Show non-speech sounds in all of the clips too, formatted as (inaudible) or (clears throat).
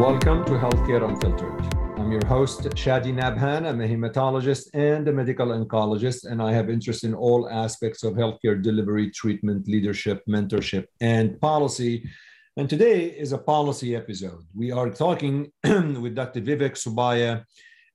Welcome to Healthcare Unfiltered. I'm your host, Shadi Nabhan. I'm a hematologist and a medical oncologist, and I have interest in all aspects of healthcare delivery, treatment, leadership, mentorship, and policy. And today is a policy episode. We are talking (clears throat) with Dr. Vivek Subbiah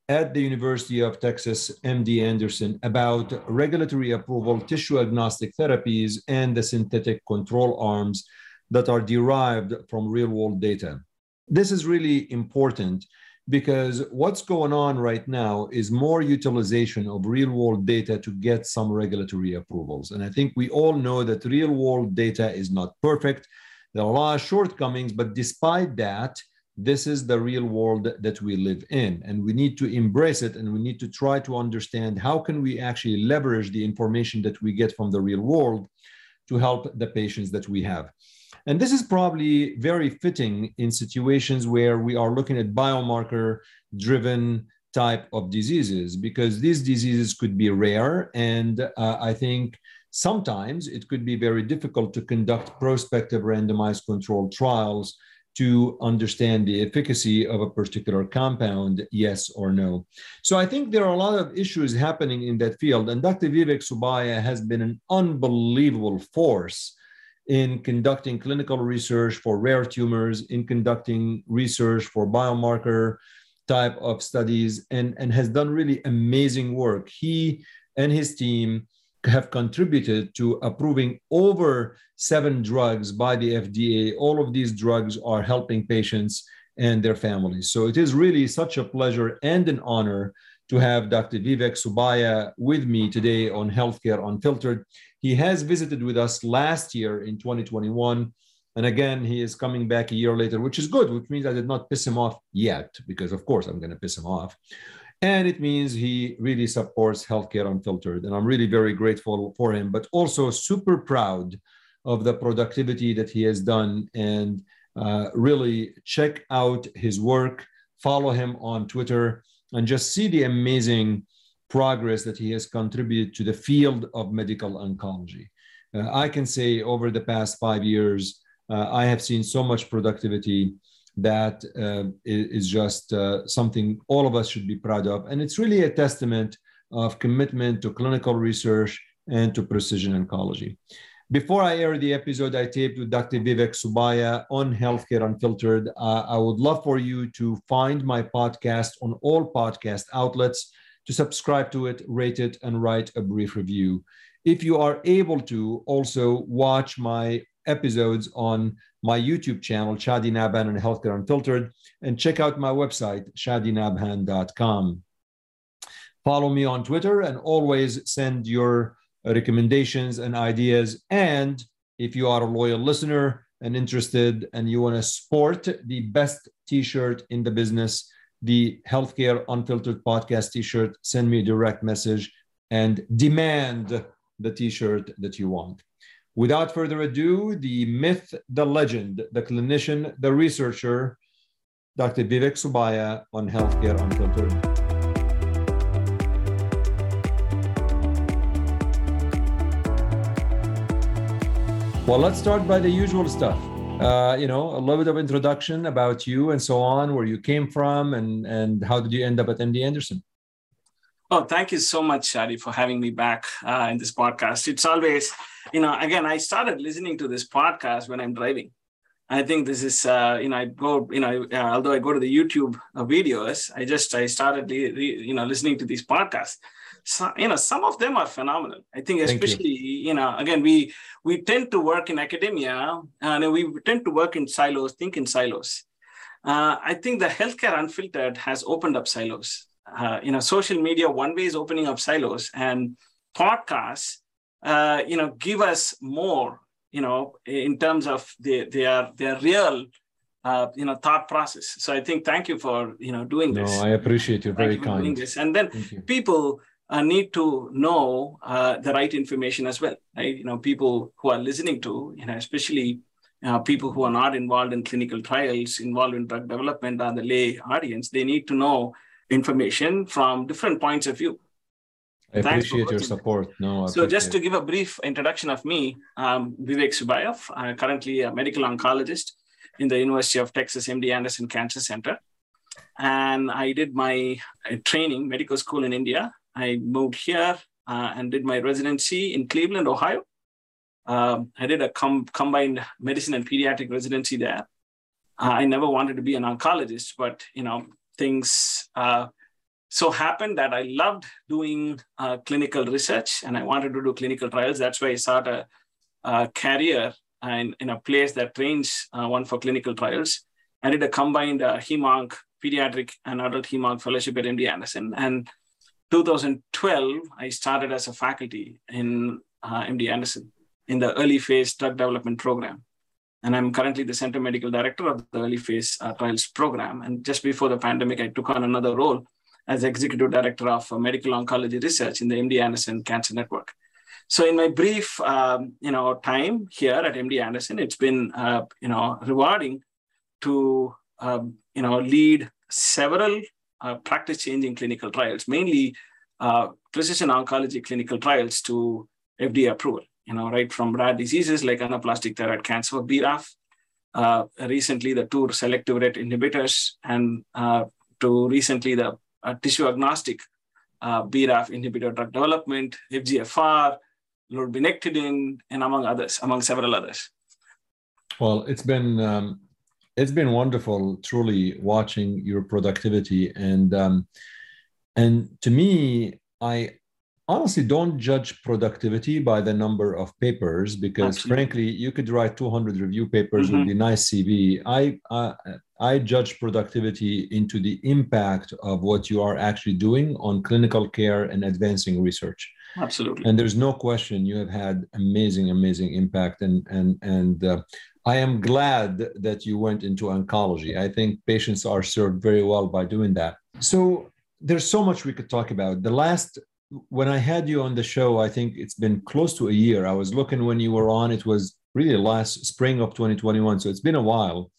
at the University of Texas MD Anderson about regulatory approval tissue agnostic therapies and the synthetic control arms that are derived from real world data. This is really important because what's going on right now is more utilization of real world data to get some regulatory approvals. And I think we all know that real world data is not perfect. There are a lot of shortcomings, but despite that, this is the real world that we live in and we need to embrace it and we need to try to understand how can we actually leverage the information that we get from the real world to help the patients that we have and this is probably very fitting in situations where we are looking at biomarker driven type of diseases because these diseases could be rare. And uh, I think sometimes it could be very difficult to conduct prospective randomized controlled trials to understand the efficacy of a particular compound, yes or no. So I think there are a lot of issues happening in that field. And Dr. Vivek Subbiah has been an unbelievable force in conducting clinical research for rare tumors, in conducting research for biomarker type of studies, and, and has done really amazing work. He and his team have contributed to approving over seven drugs by the FDA. All of these drugs are helping patients and their families. So it is really such a pleasure and an honor to have Dr. Vivek Subbiah with me today on Healthcare Unfiltered. He has visited with us last year in 2021. And again, he is coming back a year later, which is good, which means I did not piss him off yet, because of course I'm going to piss him off. And it means he really supports Healthcare Unfiltered. And I'm really very grateful for him, but also super proud of the productivity that he has done. And uh, really check out his work, follow him on Twitter and just see the amazing progress that he has contributed to the field of medical oncology. Uh, I can say over the past five years, uh, I have seen so much productivity that uh, is just uh, something all of us should be proud of. And it's really a testament of commitment to clinical research and to precision oncology. Before I air the episode I taped with Dr. Vivek Subbiah on Healthcare Unfiltered, uh, I would love for you to find my podcast on all podcast outlets, to subscribe to it, rate it, and write a brief review. If you are able to, also watch my episodes on my YouTube channel, Shadi Nabhan and Healthcare Unfiltered, and check out my website, shadinabhan.com. Follow me on Twitter and always send your recommendations and ideas. And if you are a loyal listener and interested and you want to sport the best t shirt in the business, the Healthcare Unfiltered podcast t shirt, send me a direct message and demand the t shirt that you want. Without further ado, the myth, the legend, the clinician, the researcher, Dr. Vivek Subbiah on Healthcare Unfiltered. Well, let's start by the usual stuff. Uh, you know, a little bit of introduction about you and so on, where you came from, and and how did you end up at MD Anderson? Oh, thank you so much, Shadi, for having me back uh, in this podcast. It's always, you know, again, I started listening to this podcast when I'm driving. I think this is, uh, you know, I go, you know, uh, although I go to the YouTube uh, videos, I just I started, you know, listening to these podcasts so, you know some of them are phenomenal. I think especially you. you. know again we we tend to work in academia and we tend to work in silos think in silos. Uh, i think the healthcare unfiltered has opened up silos. Uh, you know social media one way is opening up silos and podcasts uh, you know give us more you know in terms of their their their real uh, you know thought process. So i think thank you for you know doing this. No i appreciate you. Very kind doing this. And then people uh, need to know uh, the right information as well. Right? You know, people who are listening to, you know, especially uh, people who are not involved in clinical trials, involved in drug development, are the lay audience, they need to know information from different points of view. I Thanks appreciate your support. No, so just to give a brief introduction of me, um, Vivek Subbiah, currently a medical oncologist in the University of Texas MD Anderson Cancer Center. And I did my uh, training, medical school in India. I moved here uh, and did my residency in Cleveland, Ohio. Um, I did a com- combined medicine and pediatric residency there. Uh, I never wanted to be an oncologist, but you know things uh, so happened that I loved doing uh, clinical research and I wanted to do clinical trials. That's why I started a, a career in, in a place that trains uh, one for clinical trials. I did a combined uh, HEMONC, pediatric and adult HEMONC fellowship at MD Anderson. And 2012, I started as a faculty in uh, MD Anderson in the early phase drug development program. And I'm currently the center medical director of the early phase uh, trials program. And just before the pandemic, I took on another role as executive director of uh, medical oncology research in the MD Anderson Cancer Network. So in my brief, um, you know, time here at MD Anderson, it's been, uh, you know, rewarding to, um, you know, lead several uh, practice-changing clinical trials, mainly uh, precision oncology clinical trials to FDA approval. You know, right from rare diseases like anaplastic thyroid cancer, BRAF, uh, recently the two selective RET inhibitors, and uh, to recently the uh, tissue agnostic uh, BRAF inhibitor drug development, FGFR, lurbinectedin, and among others, among several others. Well, it's been um, it's been wonderful, truly watching your productivity, and um, and to me, I honestly don't judge productivity by the number of papers because Absolutely. frankly you could write 200 review papers mm-hmm. with a nice cv I, I i judge productivity into the impact of what you are actually doing on clinical care and advancing research Absolutely. And there's no question you have had amazing, amazing impact. And and and uh, I am glad that you went into oncology. I think patients are served very well by doing that. So there's so much we could talk about. The last when I had you on the show, I think it's been close to a year. I was looking when you were on, it was really last spring of 2021. So it's been a while.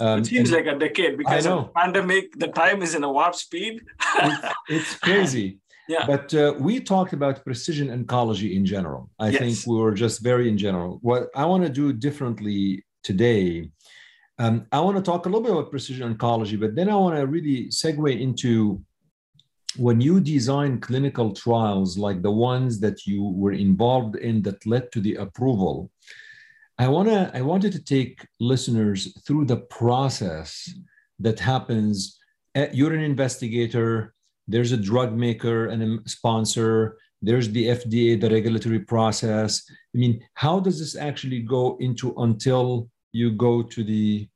Um, it seems like a decade because of the pandemic, the time is in a warp speed. it's, it's, crazy. (laughs) Yeah. But uh, we talked about precision oncology in general. I yes. think we were just very in general. What I want to do differently today, um, I want to talk a little bit about precision oncology, but then I want to really segue into when you design clinical trials like the ones that you were involved in that led to the approval i want to i wanted to take listeners through the process that happens at, you're an investigator there's a drug maker and a sponsor there's the fda the regulatory process i mean how does this actually go into until you go to the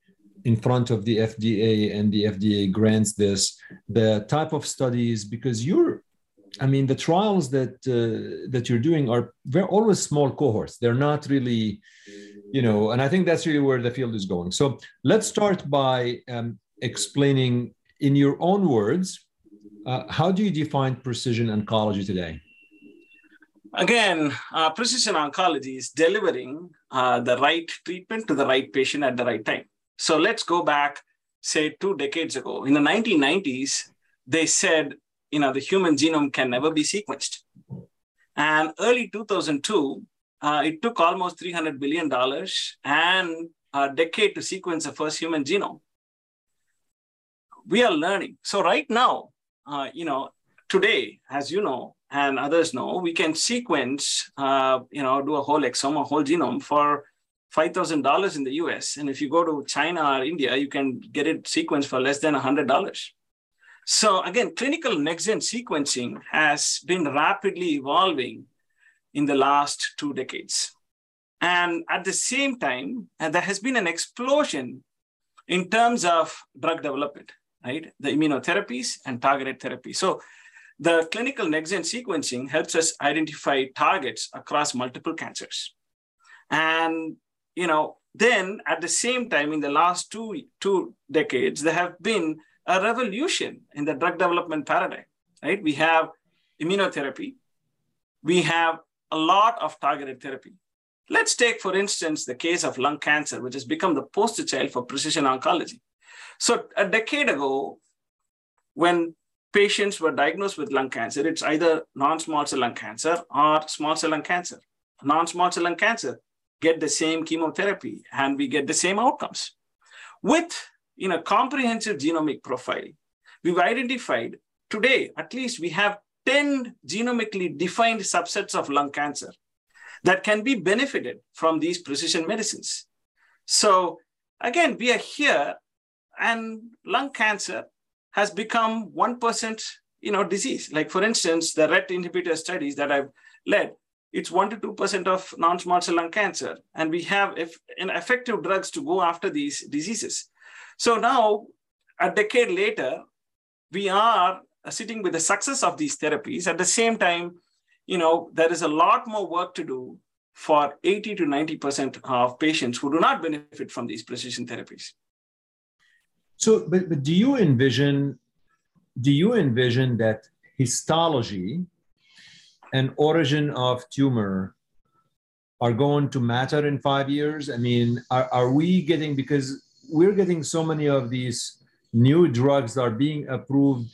in front of the FDA and the FDA grants this, the type of studies, because you're, I mean, the trials that uh, that you're doing are very always small cohorts. They're not really, you know, and I think that's really where the field is going. So let's start by um, explaining in your own words, uh, how do you define precision oncology today? Again, uh, precision oncology is delivering uh, the right treatment to the right patient at the right time. So let's go back, say, two decades ago. In the 1990s, they said, you know, the human genome can never be sequenced. And early 2002, uh, it took almost $300 billion and a decade to sequence the first human genome. We are learning. So right now, uh, you know, today, as you know, and others know, we can sequence, uh, you know, do a whole exome, a whole genome for $5,000 in the US. And if you go to China or India, you can get it sequenced for less than $100. So again, clinical next-gen sequencing has been rapidly evolving in the last two decades. And at the same time, uh, there has been an explosion in terms of drug development, right? The immunotherapies and targeted therapy. So the clinical next-gen sequencing helps us identify targets across multiple cancers. And you know, then at the same time, in the last two, two decades, there have been a revolution in the drug development paradigm, right? We have immunotherapy, we have a lot of targeted therapy. Let's take, for instance, the case of lung cancer, which has become the poster child for precision oncology. So, a decade ago, when patients were diagnosed with lung cancer, it's either non small cell lung cancer or small cell lung cancer. Non small cell lung cancer, get the same chemotherapy and we get the same outcomes. with in a comprehensive genomic profile, we've identified today, at least we have 10 genomically defined subsets of lung cancer that can be benefited from these precision medicines. So again, we are here and lung cancer has become 1% you know, disease. Like for instance, the RET inhibitor studies that I've led, it's 1% to 2% of non-small cell lung cancer. And we have if, effective drugs to go after these diseases. So now, a decade later, we are sitting with the success of these therapies. At the same time, you know, there is a lot more work to do for 80 to 90% of patients who do not benefit from these precision therapies. So, but, but do you envision, do you envision that histology and origin of tumor are going to matter in five years? I mean, are, are we getting, because we're getting so many of these new drugs that are being approved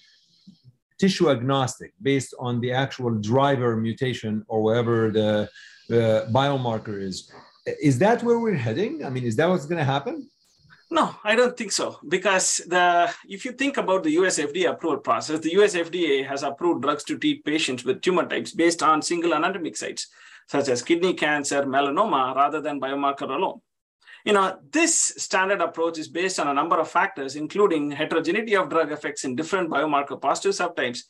tissue agnostic based on the actual driver mutation or whatever the, the biomarker is. Is that where we're heading? I mean, is that what's going to happen? No, I don't think so. Because the if you think about the US FDA approval process, the US FDA has approved drugs to treat patients with tumor types based on single anatomic sites, such as kidney cancer, melanoma, rather than biomarker alone. You know, this standard approach is based on a number of factors, including heterogeneity of drug effects in different biomarker positive subtypes.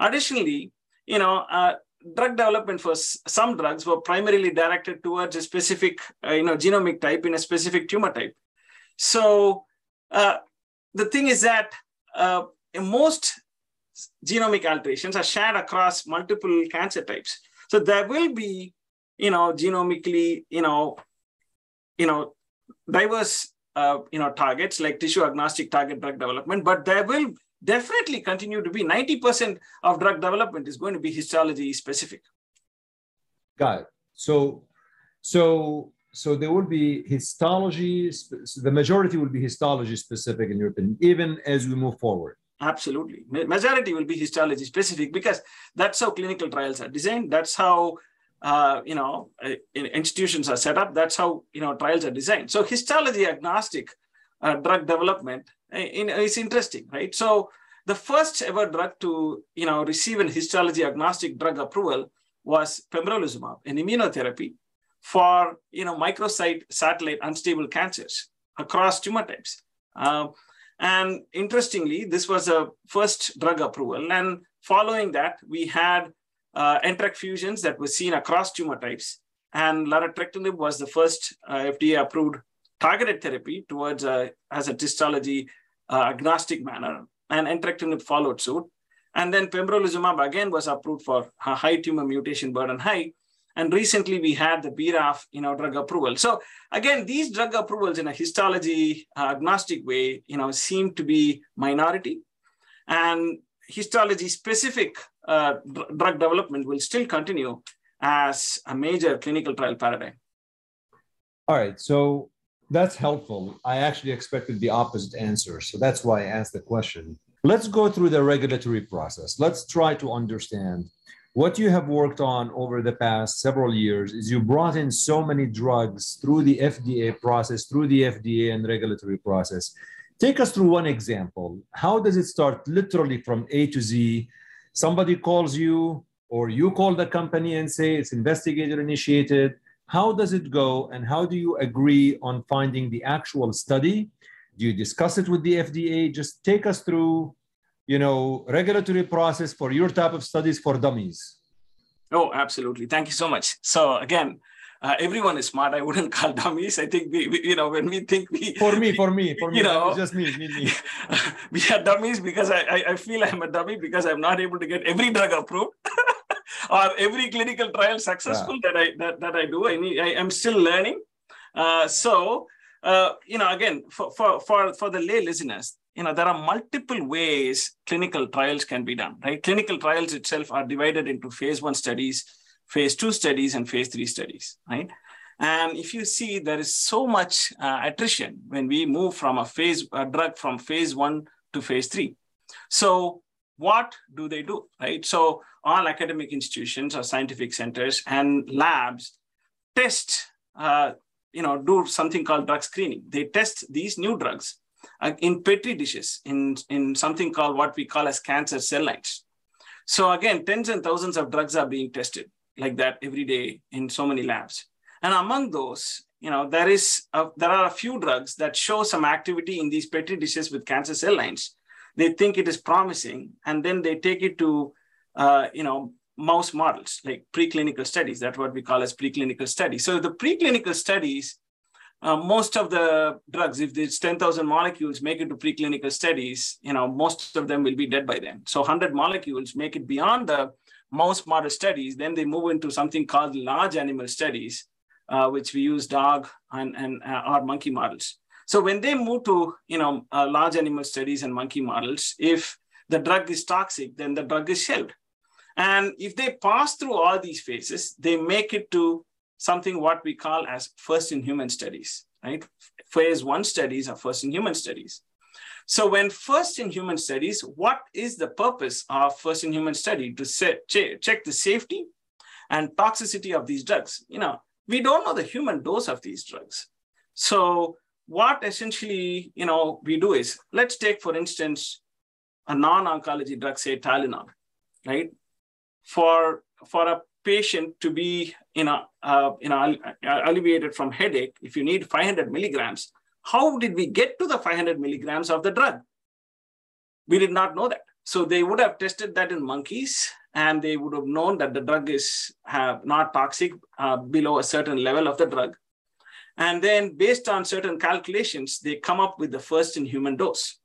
Additionally, you know, uh, drug development for some drugs were primarily directed towards a specific, uh, you know, genomic type in a specific tumor type. So uh, the thing is that uh, most genomic alterations are shared across multiple cancer types. So there will be, you know, genomically, you know, you know, diverse uh, you know targets like tissue agnostic target drug development but there will definitely continue to be 90% of drug development is going to be histology specific got it so so so there will be histology the majority will be histology specific in your opinion even as we move forward absolutely majority will be histology specific because that's how clinical trials are designed that's how uh, you know, uh, institutions are set up. That's how, you know, trials are designed. So histology agnostic uh, drug development uh, in, is interesting, right? So the first ever drug to, you know, receive an histology agnostic drug approval was pembrolizumab, an immunotherapy for, you know, microsite satellite unstable cancers across tumor types. Um, and interestingly, this was a first drug approval. And following that, we had uh, NTRK fusions that were seen across tumor types. And larotrectinib was the first uh, FDA approved targeted therapy towards uh, as a histology uh, agnostic manner. And entrectinib followed suit. And then pembrolizumab again was approved for high tumor mutation burden high. And recently we had the BRAF you know, drug approval. So again, these drug approvals in a histology uh, agnostic way you know, seem to be minority. And histology specific uh, drug development will still continue as a major clinical trial paradigm. All right, so that's helpful. I actually expected the opposite answer, so that's why I asked the question. Let's go through the regulatory process. Let's try to understand what you have worked on over the past several years is you brought in so many drugs through the FDA process, through the FDA and regulatory process. Take us through one example. How does it start literally from A to Z? Somebody calls you, or you call the company and say it's investigator initiated. How does it go, and how do you agree on finding the actual study? Do you discuss it with the FDA? Just take us through, you know, regulatory process for your type of studies for dummies. Oh, absolutely. Thank you so much. So again, uh, everyone is smart. I wouldn't (laughs) call dummies. I think we, we, you know, when we think we for me, for me, for me, you know, just me, me, me. (laughs) we are dummies because I, I, I feel I'm a dummy because I'm not able to get every drug approved (laughs) or every clinical trial successful yeah. that I that, that I do. I need. I am still learning. Uh, so uh, you know, again, for, for for for the lay listeners, you know, there are multiple ways clinical trials can be done. Right, clinical trials itself are divided into phase one studies phase two studies and phase three studies, right? And if you see, there is so much uh, attrition when we move from a phase a drug from phase one to phase three. So what do they do, right? So all academic institutions or scientific centers and labs test, uh, you know, do something called drug screening. They test these new drugs in petri dishes in, in something called what we call as cancer cell lines. So again, tens and thousands of drugs are being tested like that every day in so many labs. And among those, you know, there is a, there are a few drugs that show some activity in these petri dishes with cancer cell lines. They think it is promising, and then they take it to, uh, you know, mouse models like preclinical studies. That's what we call as preclinical studies. So the preclinical studies uh, most of the drugs, if it's 10,000 molecules make it to preclinical studies, you know, most of them will be dead by then. So 100 molecules make it beyond the mouse model studies, then they move into something called large animal studies, uh, which we use dog and, and uh, or monkey models. So when they move to, you know, uh, large animal studies and monkey models, if the drug is toxic, then the drug is shelved. And if they pass through all these phases, they make it to something what we call as first in human studies, right? Phase one studies are first in human studies. So when first in human studies, what is the purpose of first in human study to set, check the safety and toxicity of these drugs? You know, we don't know the human dose of these drugs. So what essentially, you know, we do is let's take, for instance, a non-oncology drug, say Tylenol, right? For for a patient to be you know, uh, you know, alleviated from headache, if you need 500 milligrams, how did we get to the 500 milligrams of the drug? We did not know that. So they would have tested that in monkeys and they would have known that the drug is have not toxic uh, below a certain level of the drug. And then based on certain calculations, they come up with the first in human dose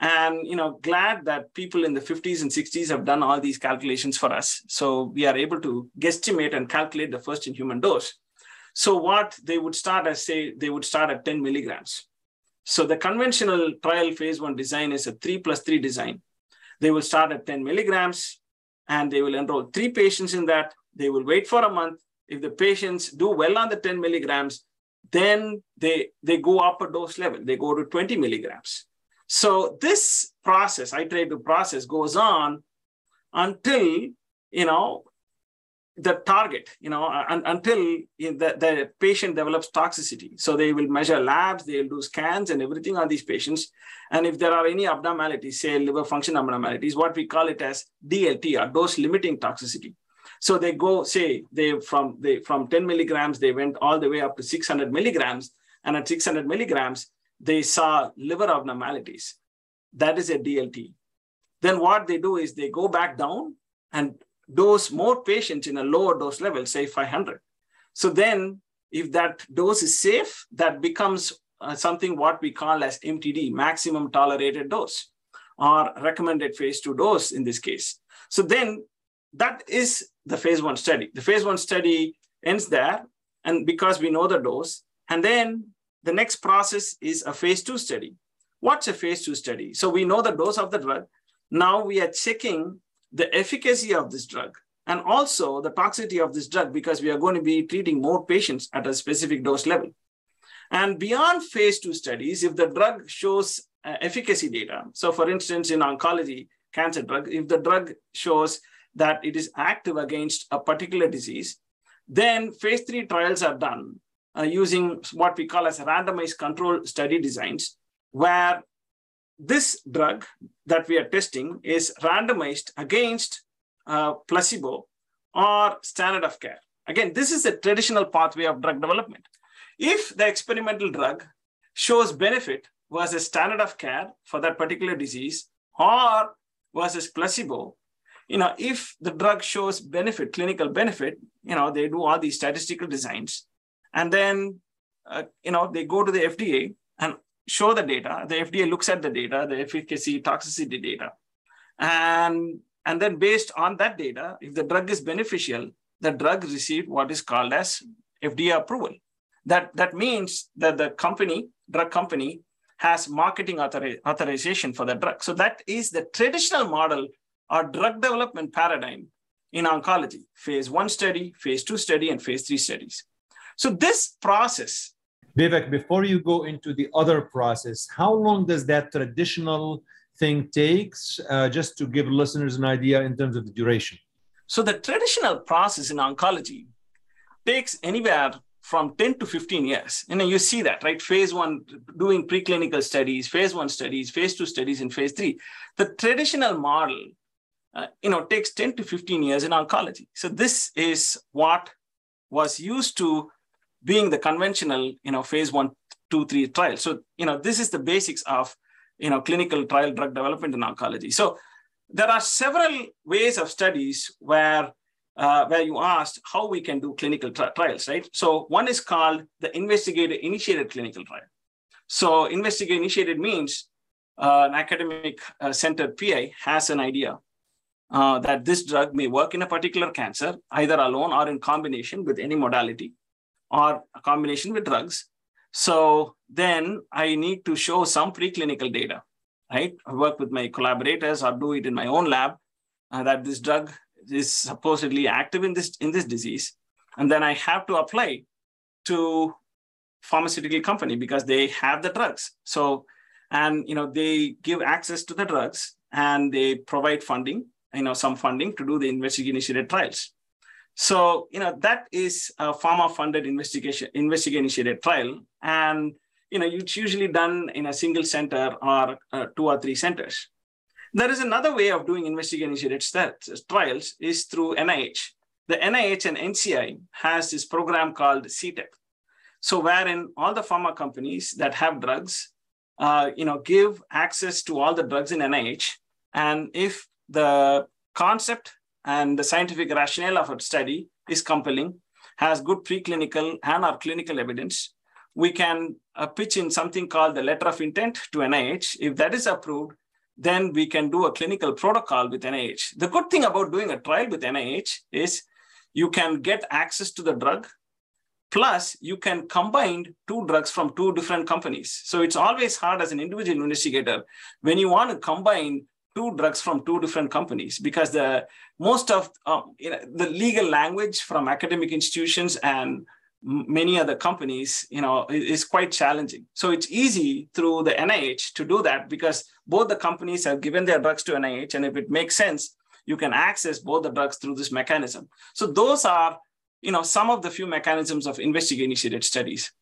and you know glad that people in the 50s and 60s have done all these calculations for us. So we are able to guesstimate and calculate the first in human dose. So what they would start as say they would start at 10 milligrams. So the conventional trial phase one design is a 3 plus 3 design. They will start at 10 milligrams and they will enroll three patients in that. They will wait for a month. If the patients do well on the 10 milligrams then they they go up a dose level. They go to 20 milligrams so this process, iterative process goes on until, you know, the target, you know, un- until the, the patient develops toxicity. So they will measure labs, they'll do scans and everything on these patients. And if there are any abnormalities, say liver function abnormalities, what we call it as DLT or dose limiting toxicity. So they go, say, they from they from 10 milligrams, they went all the way up to 600 milligrams. And at 600 milligrams, they saw liver abnormalities. That is a DLT. Then what they do is they go back down and dose more patients in a lower dose level, say 500. So then if that dose is safe, that becomes uh, something what we call as MTD, maximum tolerated dose, or recommended phase two dose in this case. So then that is the phase one study. The phase one study ends there, and because we know the dose, and then the next process is a phase two study. What's a phase two study? So we know the dose of the drug. Now we are checking the efficacy of this drug and also the toxicity of this drug because we are going to be treating more patients at a specific dose level. And beyond phase two studies, if the drug shows uh, efficacy data, so for instance, in oncology, cancer drug, if the drug shows that it is active against a particular disease, then phase three trials are done uh, using what we call as randomized control study designs, where this drug that we are testing is randomized against uh, placebo or standard of care. Again, this is a traditional pathway of drug development. If the experimental drug shows benefit versus standard of care for that particular disease or versus placebo, you know, if the drug shows benefit, clinical benefit, you know, they do all these statistical designs and then uh, you know they go to the FDA and show the data. The FDA looks at the data, the efficacy, toxicity data, and and then based on that data, if the drug is beneficial, the drug received what is called as FDA approval. That that means that the company, drug company, has marketing author- authorization for the drug. So that is the traditional model or drug development paradigm in oncology: phase one study, phase two study, and phase three studies. So this process. Vivek, before you go into the other process, how long does that traditional thing takes? Uh, just to give listeners an idea in terms of the duration. So the traditional process in oncology takes anywhere from 10 to 15 years. And you see that, right? Phase one, doing preclinical studies, phase one studies, phase two studies, and phase three. The traditional model, uh, you know, takes 10 to 15 years in oncology. So this is what was used to being the conventional, you know, phase one, two, three trial. So, you know, this is the basics of, you know, clinical trial drug development in oncology. So there are several ways of studies where uh, where you asked how we can do clinical tri- trials, right? So one is called the investigator-initiated clinical trial. So investigator-initiated means uh, an academic uh, centered PI has an idea uh, that this drug may work in a particular cancer, either alone or in combination with any modality, or a combination with drugs. So then I need to show some preclinical data, right? I work with my collaborators or do it in my own lab uh, that this drug is supposedly active in this in this disease, and then I have to apply to pharmaceutical company because they have the drugs. So, and you know they give access to the drugs and they provide funding, you know, some funding to do the investigator-initiated trials. So, you know, that is a pharma-funded investigation, investigator-initiated trial, and you know, it's usually done in a single center or uh, two or three centers. There is another way of doing investigator-initiated trials is through NIH. The NIH and NCI has this program called CTEP. So wherein all the pharma companies that have drugs, uh, you know, give access to all the drugs in NIH. And if the concept and the scientific rationale of a study is compelling, has good preclinical and our clinical evidence, we can uh, pitch in something called the letter of intent to NIH. If that is approved, then we can do a clinical protocol with NIH. The good thing about doing a trial with NIH is you can get access to the drug, plus you can combine two drugs from two different companies. So it's always hard as an individual investigator when you want to combine two drugs from two different companies because the most of um, you know, the legal language from academic institutions and many other companies, you know, is quite challenging. So it's easy through the NIH to do that because both the companies have given their drugs to NIH, and if it makes sense, you can access both the drugs through this mechanism. So those are, you know, some of the few mechanisms of investigator-initiated studies.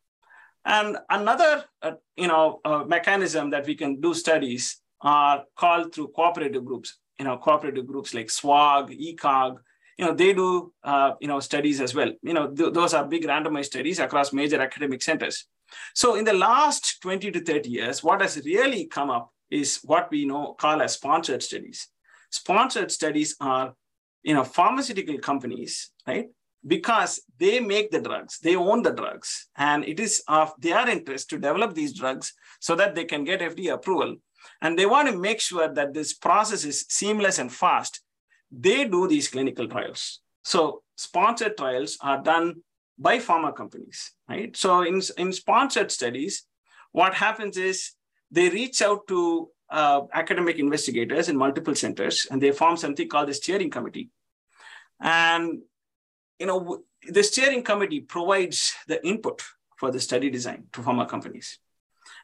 And another, uh, you know, uh, mechanism that we can do studies are called through cooperative groups. You know, cooperative groups like SWOG, ECOG, you know they do uh, you know studies as well. You know th- those are big randomized studies across major academic centers. So in the last 20 to 30 years what has really come up is what we know call as sponsored studies. Sponsored studies are you know pharmaceutical companies right? Because they make the drugs they own the drugs and it is of their interest to develop these drugs so that they can get fda approval and they want to make sure that this process is seamless and fast they do these clinical trials. So sponsored trials are done by pharma companies, right? So in, in sponsored studies, what happens is they reach out to uh, academic investigators in multiple centers and they form something called the steering committee. And, you know, the steering committee provides the input for the study design to pharma companies.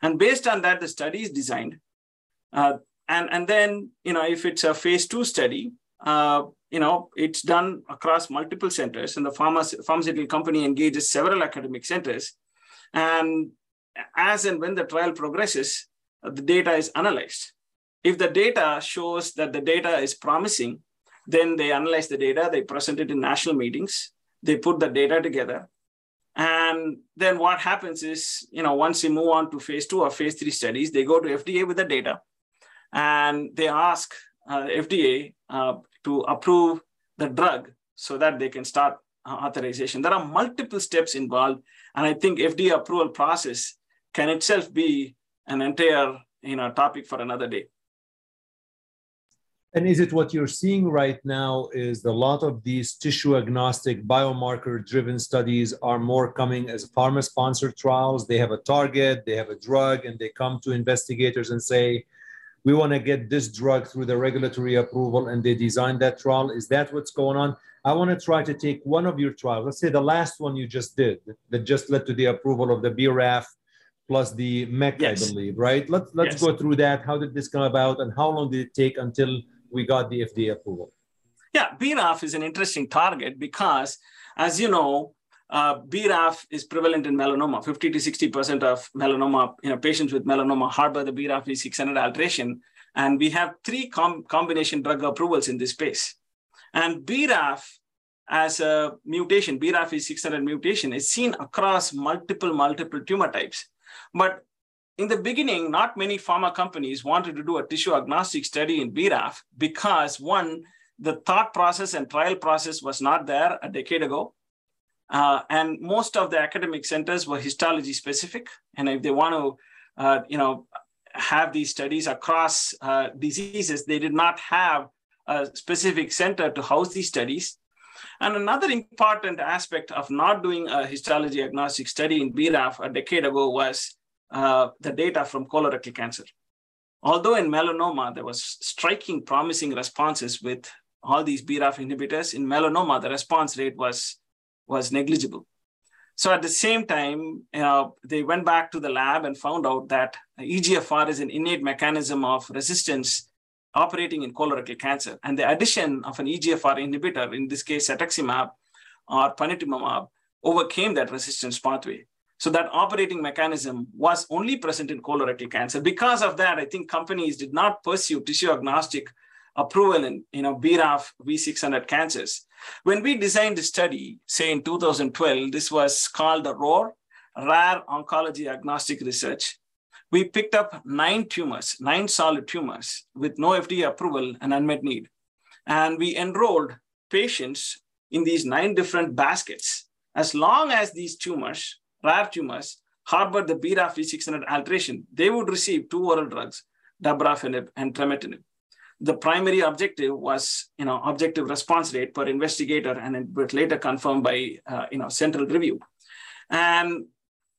And based on that, the study is designed. Uh, and, and then, you know, if it's a phase two study, uh, you know, it's done across multiple centers, and the pharma- pharmaceutical company engages several academic centers. And as and when the trial progresses, uh, the data is analyzed. If the data shows that the data is promising, then they analyze the data, they present it in national meetings, they put the data together. And then what happens is, you know, once you move on to phase two or phase three studies, they go to FDA with the data and they ask uh, FDA uh, to approve the drug so that they can start uh, authorization. There are multiple steps involved, and I think FDA approval process can itself be an entire you know topic for another day. And is it what you're seeing right now is a lot of these tissue agnostic biomarker driven studies are more coming as pharma sponsored trials. They have a target, they have a drug, and they come to investigators and say, we want to get this drug through the regulatory approval and they design that trial. Is that what's going on? I want to try to take one of your trials, let's say the last one you just did that just led to the approval of the BRAF plus the MEK, yes. I believe, right? Let's let's yes. go through that. How did this come about and how long did it take until we got the FDA approval? Yeah, BRAF is an interesting target because, as you know, uh, BRAF is prevalent in melanoma. 50 to 60% of melanoma, you know, patients with melanoma harbor the BRAF V600 alteration. And we have three com- combination drug approvals in this space. And BRAF as a mutation, BRAF V600 mutation is seen across multiple, multiple tumor types. But in the beginning, not many pharma companies wanted to do a tissue agnostic study in BRAF because one, the thought process and trial process was not there a decade ago. Uh, and most of the academic centers were histology specific. And if they want to, uh, you know, have these studies across uh, diseases, they did not have a specific center to house these studies. And another important aspect of not doing a histology agnostic study in BRAF a decade ago was uh, the data from colorectal cancer. Although in melanoma, there was striking promising responses with all these BRAF inhibitors, in melanoma, the response rate was, was negligible. So at the same time, they went back to the lab and found out that EGFR is an innate mechanism of resistance operating in colorectal cancer. And the addition of an EGFR inhibitor, in this case, cetuximab or panitumumab, overcame that resistance pathway. So that operating mechanism was only present in colorectal cancer. Because of that, I think companies did not pursue tissue agnostic approval in you know, BRAF V600 cancers. When we designed the study, say in 2012, this was called the ROAR, Rare Oncology Agnostic Research. We picked up nine tumors, nine solid tumors with no FDA approval and unmet need. And we enrolled patients in these nine different baskets. As long as these tumors, rare tumors, harbor the BRAF V600 alteration, they would receive two oral drugs, dabrafenib and trametinib the primary objective was, you know, objective response rate per investigator, and it was later confirmed by, uh, you know, central review. And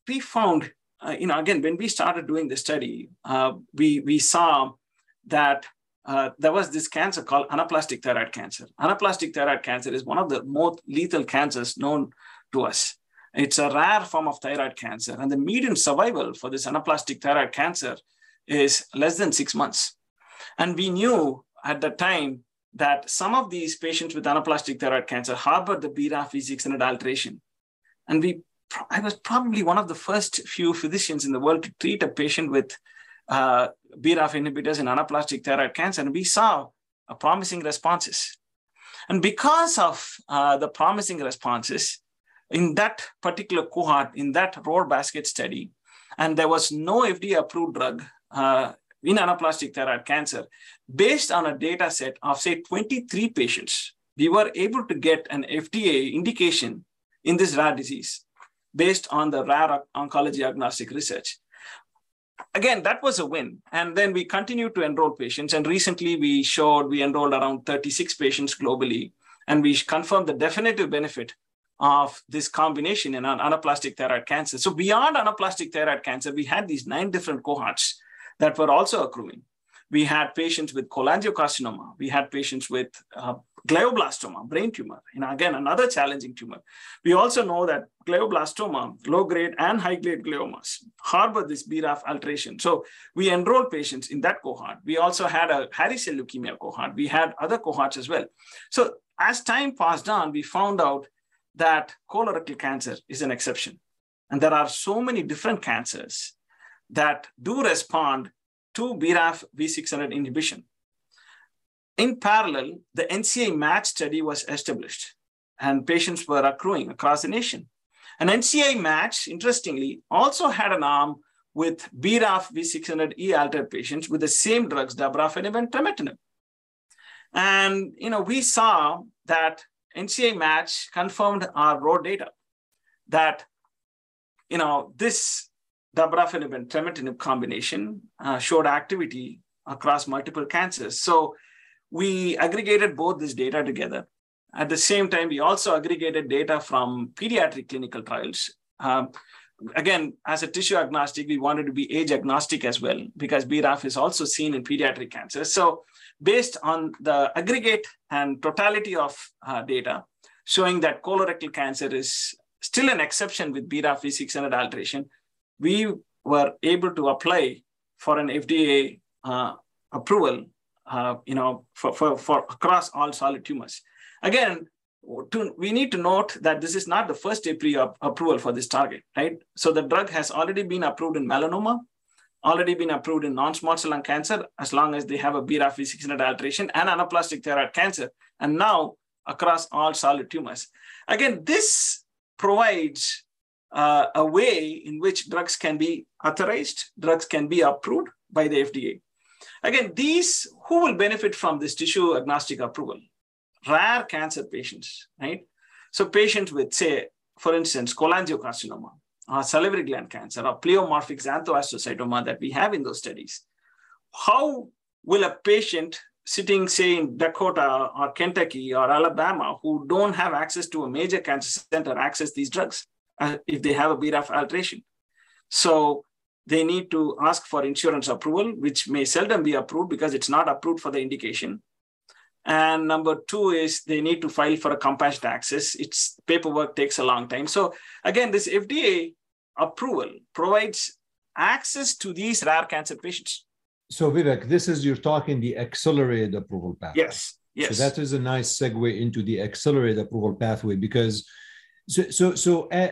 we found, uh, you know, again, when we started doing the study, uh, we we saw that uh, there was this cancer called anaplastic thyroid cancer. Anaplastic thyroid cancer is one of the most lethal cancers known to us. It's a rare form of thyroid cancer, and the median survival for this anaplastic thyroid cancer is less than six months. And we knew at the time that some of these patients with anaplastic thyroid cancer harbored the BRAF V600 alteration. And we, I was probably one of the first few physicians in the world to treat a patient with uh, BRAF inhibitors in anaplastic thyroid cancer, and we saw promising responses. And because of uh, the promising responses in that particular cohort, in that ROAR basket study, and there was no FDA approved drug uh, in anaplastic thyroid cancer, based on a data set of, say, 23 patients, we were able to get an FDA indication in this rare disease based on the rare oncology agnostic research. Again, that was a win. And then we continued to enroll patients. And recently we showed we enrolled around 36 patients globally. And we confirmed the definitive benefit of this combination in anaplastic thyroid cancer. So beyond anaplastic thyroid cancer, we had these nine different cohorts that were also accruing. We had patients with cholangiocarcinoma. We had patients with uh, glioblastoma, brain tumor. Know, again, another challenging tumor. We also know that glioblastoma, low-grade and high-grade gliomas, harbor this BRAF alteration. So we enrolled patients in that cohort. We also had a hairy cell leukemia cohort. We had other cohorts as well. So as time passed on, we found out that colorectal cancer is an exception. And there are so many different cancers that do respond to BRAF V600 inhibition. In parallel, the NCI-MATCH study was established and patients were accruing across the nation. An NCI-MATCH, interestingly, also had an arm with BRAF V600E altered patients with the same drugs, dabrafenib and trametinib. And you know, we saw that NCI-MATCH confirmed our ROAR data that you know this dabrafenib and trametinib combination uh, showed activity across multiple cancers. So we aggregated both this data together. At the same time, we also aggregated data from pediatric clinical trials. Um, again, as a tissue agnostic, we wanted to be age agnostic as well because BRAF is also seen in pediatric cancers. So based on the aggregate and totality of uh, data showing that colorectal cancer is still an exception with BRAF V600 alteration, we were able to apply for an FDA uh, approval, uh, you know, for, for, for across all solid tumors. Again, to, we need to note that this is not the first APRI approval for this target, right? So the drug has already been approved in melanoma, already been approved in non-small cell lung cancer, as long as they have a BRAF V600 alteration and anaplastic thyroid cancer, and now across all solid tumors. Again, this provides uh, a way in which drugs can be authorized, drugs can be approved by the FDA. Again, these, who will benefit from this tissue agnostic approval? Rare cancer patients, right? So patients with, say, for instance, cholangiocarcinoma, or salivary gland cancer, or pleomorphic xanthoastrocytoma that we have in those studies. How will a patient sitting, say, in Dakota or Kentucky or Alabama who don't have access to a major cancer center access these drugs uh, if they have a BRAF alteration? So they need to ask for insurance approval, which may seldom be approved because it's not approved for the indication. And number two is they need to file for a compassionate access. Its paperwork takes a long time. So again, this FDA approval provides access to these rare cancer patients. So Vivek, this is you're talking the accelerated approval pathway. Yes. Yes. So that is a nice segue into the accelerated approval pathway because so so so uh,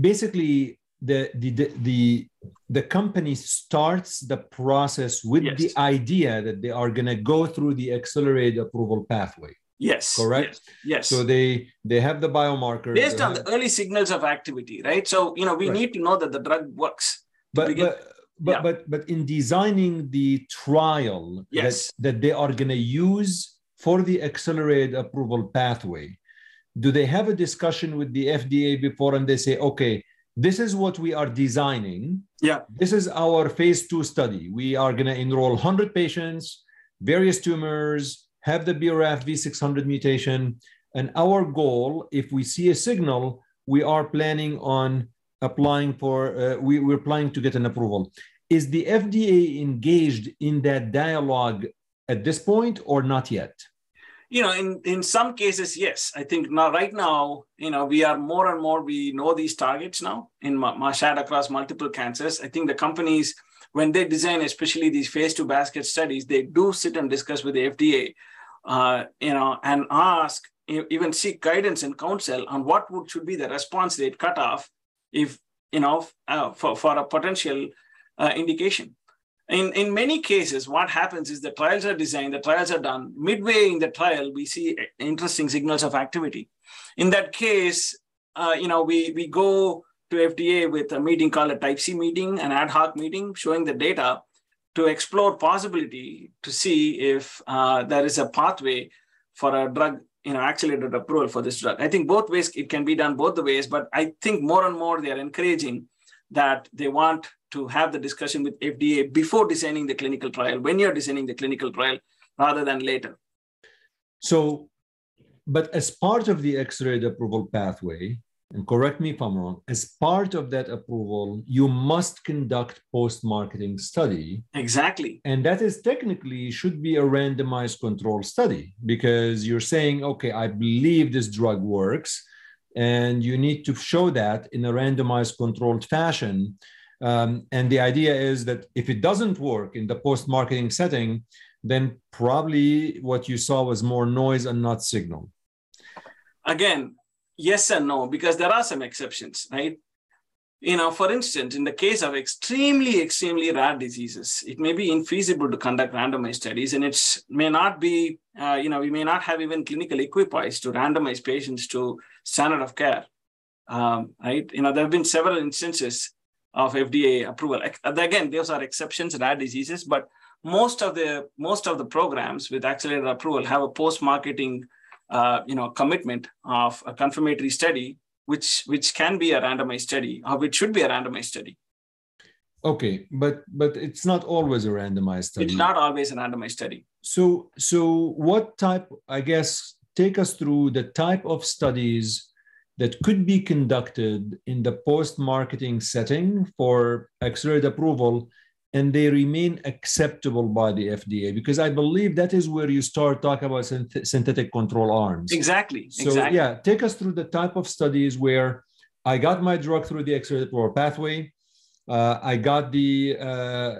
basically the, the the the company starts the process with yes. the idea that they are going to go through the accelerated approval pathway yes correct yes, yes. so they they have the biomarker based on have... the early signals of activity right so you know we right. need to know that the drug works but but but, yeah. but but in designing the trial yes. that, that they are going to use for the accelerated approval pathway do they have a discussion with the fda before and they say okay this is what we are designing. Yeah. This is our phase two study. We are going to enroll 100 patients, various tumors, have the BRAF V600 mutation. And our goal, if we see a signal, we are planning on applying for, uh, we, we're planning to get an approval. Is the FDA engaged in that dialogue at this point or not yet? You know in in some cases yes i think now right now you know we are more and more we know these targets now in shared across multiple cancers. I think the companies when they design especially these phase two basket studies they do sit and discuss with the fda uh, you know and ask even seek guidance and counsel on what would should be the response rate cutoff if you know uh, for, for a potential uh, indication in, in many cases, what happens is the trials are designed, the trials are done. Midway in the trial, we see interesting signals of activity. In that case, uh, you know, we, we go to FDA with a meeting called a Type C meeting, an ad hoc meeting, showing the data to explore possibility to see if uh, there is a pathway for a drug, you know, accelerated approval for this drug. I think both ways it can be done both the ways, but I think more and more they are encouraging that they want to have the discussion with FDA before designing the clinical trial, when you're designing the clinical trial, rather than later. So, but as part of the accelerated approval pathway, and correct me if I'm wrong, as part of that approval, you must conduct post-marketing study. Exactly. And that is technically should be a randomized control study because you're saying, okay, I believe this drug works, and you need to show that in a randomized controlled fashion um, and the idea is that if it doesn't work in the post marketing setting, then probably what you saw was more noise and not signal. Again, yes and no, because there are some exceptions, right? You know, for instance, in the case of extremely, extremely rare diseases, it may be infeasible to conduct randomized studies, and it may not be, uh, you know, we may not have even clinical equipoise to randomize patients to standard of care, um, right? You know, there have been several instances of FDA approval. Again, those are exceptions, rare diseases, but most of the most of the programs with accelerated approval have a post-marketing, uh, you know, commitment of a confirmatory study, which which can be a randomized study, or which should be a randomized study. Okay, but but it's not always a randomized study. It's not always a randomized study. So so what type? I guess take us through the type of studies that could be conducted in the post-marketing setting for accelerated approval and they remain acceptable by the FDA because I believe that is where you start talking about synth- synthetic control arms. Exactly. So exactly. yeah, take us through the type of studies where I got my drug through the accelerated approval pathway. Uh, I got the uh,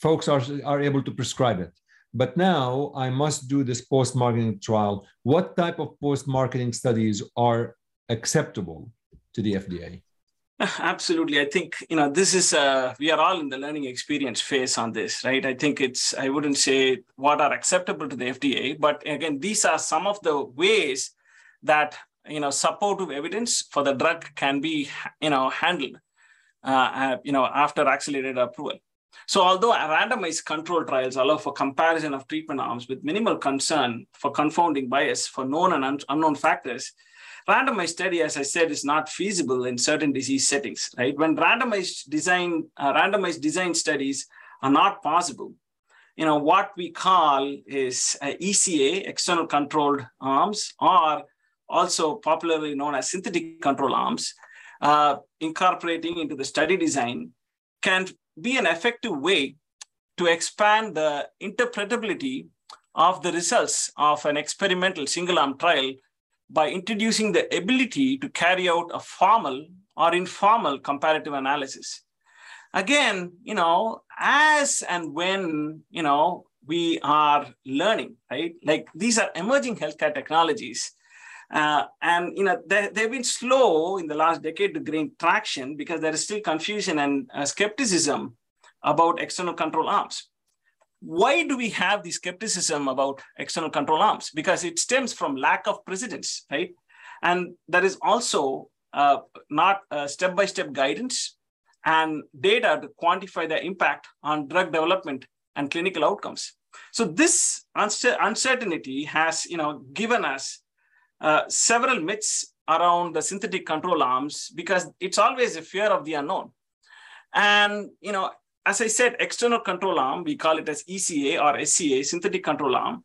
folks are are able to prescribe it. But now I must do this post marketing trial. What type of post marketing studies are acceptable to the FDA? (laughs) Absolutely. I think, you know, this is, uh, we are all in the learning experience phase on this, right? I think it's, I wouldn't say what are acceptable to the FDA, but again, these are some of the ways that, you know, supportive evidence for the drug can be, you know, handled, uh, uh, you know, after accelerated approval. So although randomized control trials allow for comparison of treatment arms with minimal concern for confounding bias for known and un- unknown factors, randomized study, as I said, is not feasible in certain disease settings, right? When randomized design, uh, randomized design studies are not possible, you know, what we call is uh, ECA, external controlled arms, or also popularly known as synthetic control arms, uh, incorporating into the study design can be an effective way to expand the interpretability of the results of an experimental single arm trial by introducing the ability to carry out a formal or informal comparative analysis. Again, you know, as and when, you know, we are learning, right? Like these are emerging healthcare technologies. Uh, and you know they, they've been slow in the last decade to gain traction because there is still confusion and uh, skepticism about external control arms why do we have the skepticism about external control arms? Because it stems from lack of precedence, right? And there is also uh, not step by step guidance and data to quantify the impact on drug development and clinical outcomes. So this uncertainty has, you know, given us uh, several myths around the synthetic control arms because it's always a fear of the unknown. And you know, as I said, external control arm, we call it as ECA or SCA, synthetic control arm,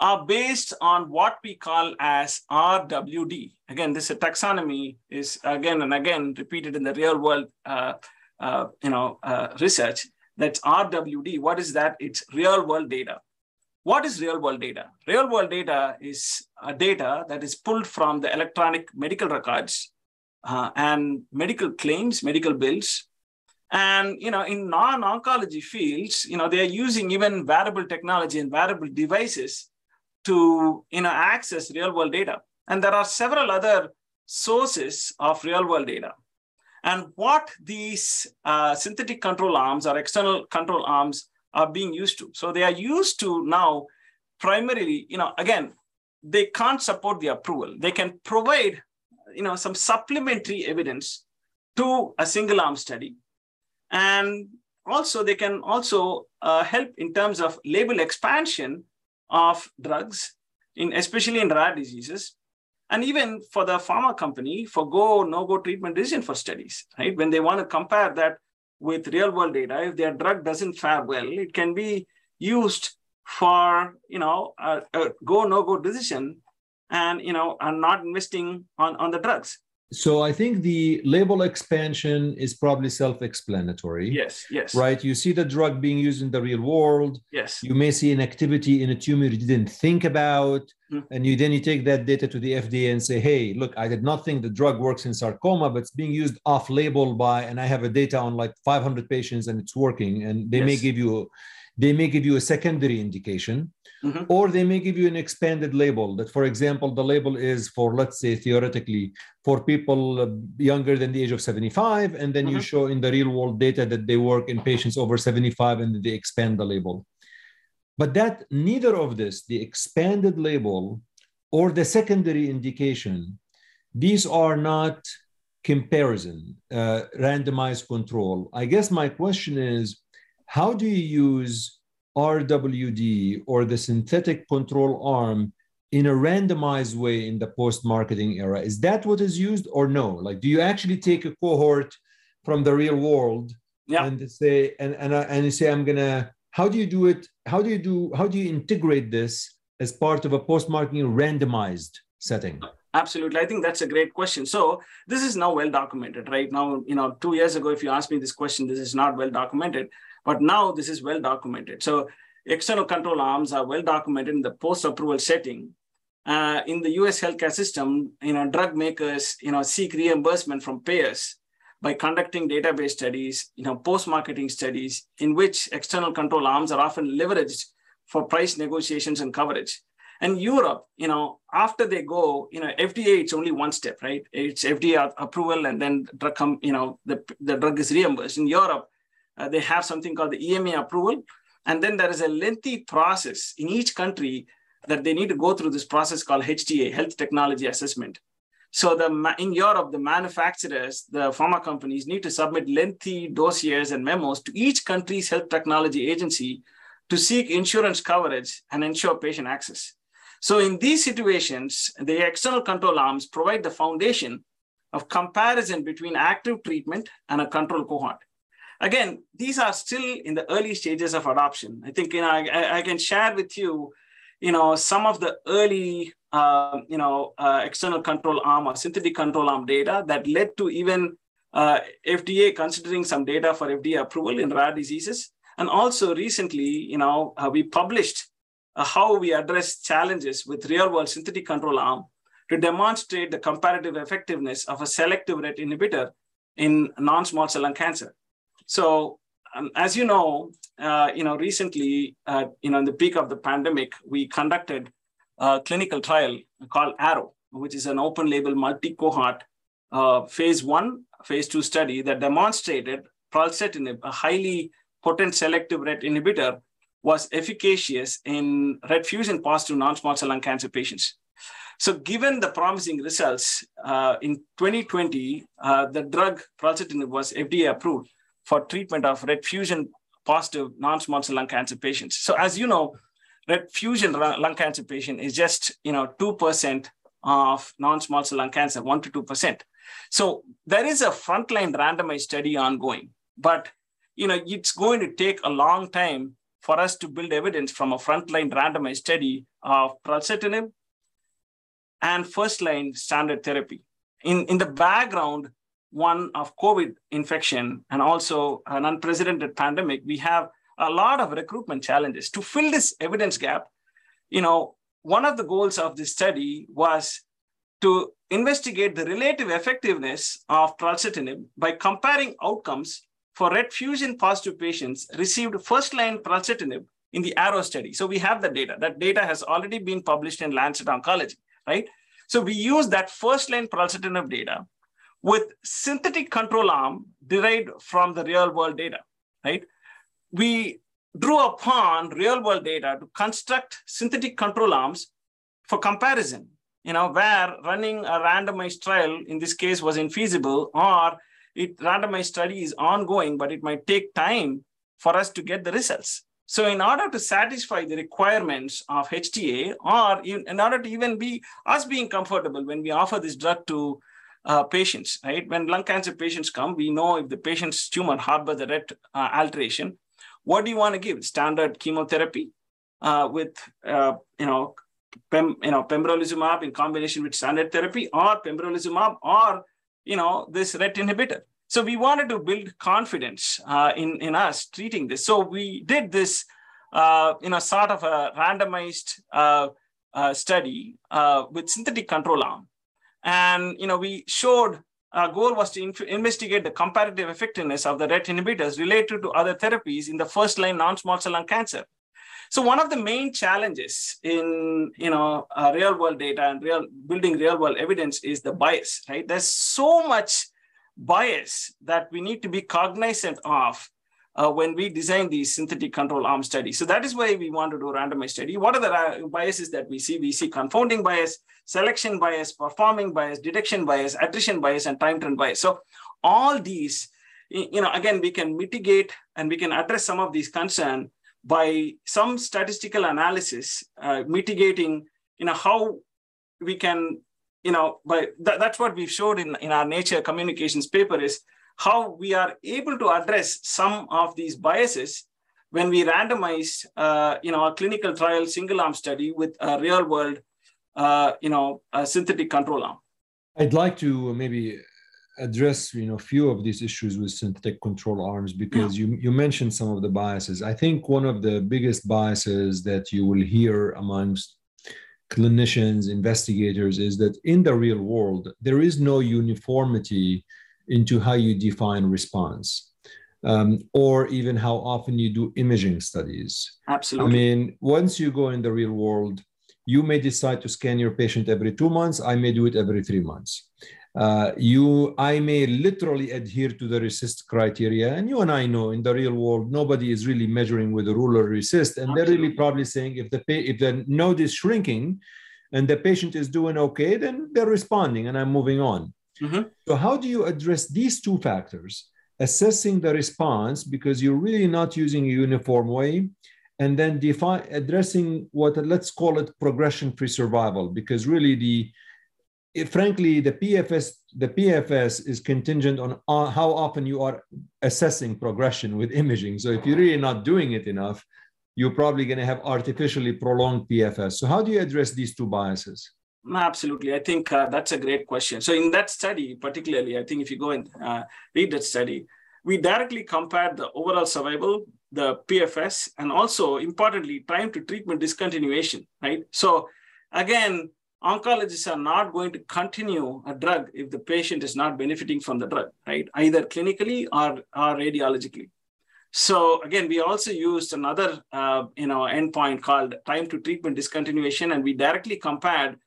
are based on what we call as RWD. Again, this taxonomy is again and again repeated in the real world, uh, uh, you know, uh, research. That's RWD. What is that? It's real world data. What is real world data? Real world data is a data that is pulled from the electronic medical records uh, and medical claims, medical bills, and you know, in non-oncology fields, you know, they are using even wearable technology and wearable devices to you know access real-world data. And there are several other sources of real-world data. And what these uh, synthetic control arms or external control arms are being used to. So they are used to now primarily, you know, again, they can't support the approval. They can provide, you know, some supplementary evidence to a single arm study and also they can also uh, help in terms of label expansion of drugs, in, especially in rare diseases. And even for the pharma company for go, no-go treatment decision for studies, right? When they want to compare that with real world data, if their drug doesn't fare well, it can be used for, you know, a, a go, no-go decision and, you know, are not investing on, on the drugs. So I think the label expansion is probably self-explanatory. Yes, yes. Right. You see the drug being used in the real world. Yes. You may see an activity in a tumor you didn't think about. Mm. And you then you take that data to the FDA and say, hey, look, I did not think the drug works in sarcoma, but it's being used off-label by, and I have a data on like 500 patients and it's working. And they yes. may give you they may give you a secondary indication mm-hmm. or they may give you an expanded label that for example the label is for let's say theoretically for people uh, younger than the age of 75 and then mm-hmm. you show in the real world data that they work in patients over 75 and they expand the label but that neither of this the expanded label or the secondary indication these are not comparison uh, randomized control i guess my question is how do you use RWD or the synthetic control arm in a randomized way in the post marketing era? Is that what is used or no? Like, do you actually take a cohort from the real world yeah. and say, and, and, uh, and you say, I'm going to, how do you do it? How do you do, how do you integrate this as part of a post marketing randomized setting? Absolutely. I think that's a great question. So this is now well documented, right? Now, you know, two years ago, if you asked me this question, this is not well documented. But now this is well documented. So external control arms are well documented in the post-approval setting. Uh, in the US healthcare system, you know, drug makers, you know, seek reimbursement from payers by conducting database studies, you know, post-marketing studies in which external control arms are often leveraged for price negotiations and coverage. And Europe, you know, after they go, you know, FDA, it's only one step, right? It's FDA approval and then drug come, you know, the, the drug is reimbursed. In Europe, uh, they have something called the EMA approval. And then there is a lengthy process in each country that they need to go through this process called HTA, Health Technology Assessment. So the in Europe, the manufacturers, the pharma companies need to submit lengthy dossiers and memos to each country's health technology agency to seek insurance coverage and ensure patient access. So in these situations, the external control arms provide the foundation of comparison between active treatment and a control cohort. Again, these are still in the early stages of adoption. I think you know I, I can share with you, you know, some of the early uh, you know uh, external control arm or synthetic control arm data that led to even uh, FDA considering some data for FDA approval in rare diseases. And also recently, you know, uh, we published how we address challenges with real world synthetic control arm to demonstrate the comparative effectiveness of a selective RET inhibitor in non-small cell lung cancer. So um, as you know, uh, you know, recently, uh, you know, in the peak of the pandemic, we conducted a clinical trial called ARROW, which is an open label multi-cohort uh, phase one, phase two study that demonstrated pralsetinib, a highly potent selective RET inhibitor, was efficacious in RET fusion positive non-small cell lung cancer patients. So given the promising results, uh, in 2020, uh, the drug pralsetinib was FDA approved for treatment of RET fusion positive non-small cell lung cancer patients. So as you know, RET fusion lung cancer patient is just you know 2% of non-small cell lung cancer, 1 to 2%. So there is a frontline randomized study ongoing, but you know it's going to take a long time for us to build evidence from a frontline randomized study of pralsetinib and first-line standard therapy. In, in the background, one of COVID infection and also an unprecedented pandemic, we have a lot of recruitment challenges. To fill this evidence gap, you know, one of the goals of this study was to investigate the relative effectiveness of pralsetinib by comparing outcomes for RET fusion positive patients received first line pralsetinib in the ARROW study. So we have the data. That data has already been published in Lancet Oncology, right? So we use that first line pralsetinib data with synthetic control arm derived from the real world data, right? We drew upon real world data to construct synthetic control arms for comparison, you know, where running a randomized trial in this case was infeasible or it randomized study is ongoing, but it might take time for us to get the results. So in order to satisfy the requirements of HTA, or in order to even be us being comfortable when we offer this drug to uh, patients, right? When lung cancer patients come, we know if the patient's tumor harbors the RET uh, alteration. What do you want to give? Standard chemotherapy uh, with, uh, you know, pem, you know, pembrolizumab in combination with standard therapy, or pembrolizumab, or you know, this RET inhibitor. So we wanted to build confidence uh, in, in us treating this. So we did this, uh, you know, sort of a randomized uh, uh study uh, with synthetic control arm. And, you know, we showed our goal was to investigate the comparative effectiveness of the RET inhibitors related to other therapies in the first line non-small cell lung cancer. So one of the main challenges in you know uh, real world data and real building real world evidence is the bias, right? There's so much bias that we need to be cognizant of uh, when we design these synthetic control arm studies. So that is why we want to do randomized study. What are the biases that we see? We see confounding bias, selection bias, performing bias, detection bias, attrition bias, and time trend bias. So all these, you know, again, we can mitigate and we can address some of these concerns by some statistical analysis uh, mitigating you know how we can you know by th- that's what we've showed in, in our nature communications paper is how we are able to address some of these biases when we randomize uh, you know a clinical trial single arm study with a real world uh, you know a synthetic control arm. I'd like to maybe address you know a few of these issues with synthetic control arms because yeah. you you mentioned some of the biases i think one of the biggest biases that you will hear amongst clinicians investigators is that in the real world there is no uniformity into how you define response um, or even how often you do imaging studies. Absolutely. I mean, once you go in the real world, you may decide to scan your patient every two months. I may do it every three months. Uh, you, I may literally adhere to the RECIST criteria, and you and I know in the real world nobody is really measuring with a ruler RECIST, and they're really probably saying if the if the node is shrinking, and the patient is doing okay, then they're responding, and I'm moving on. Mm-hmm. So how do you address these two factors? Assessing the response because you're really not using a uniform way, and then define addressing what let's call it progression-free survival because really the frankly the pfs the pfs is contingent on uh, how often you are assessing progression with imaging. So if you're really not doing it enough you're probably going to have artificially prolonged pfs so how do you address these two biases? Absolutely. I think uh, that's a great question. So in that study particularly i think if you go and uh, read that study we directly compared the overall survival the PFS, and also importantly, time to treatment discontinuation, right? So again, oncologists are not going to continue a drug if the patient is not benefiting from the drug, right? Either clinically or, or radiologically. So again, we also used another uh, you know endpoint called time to treatment discontinuation, and we directly compared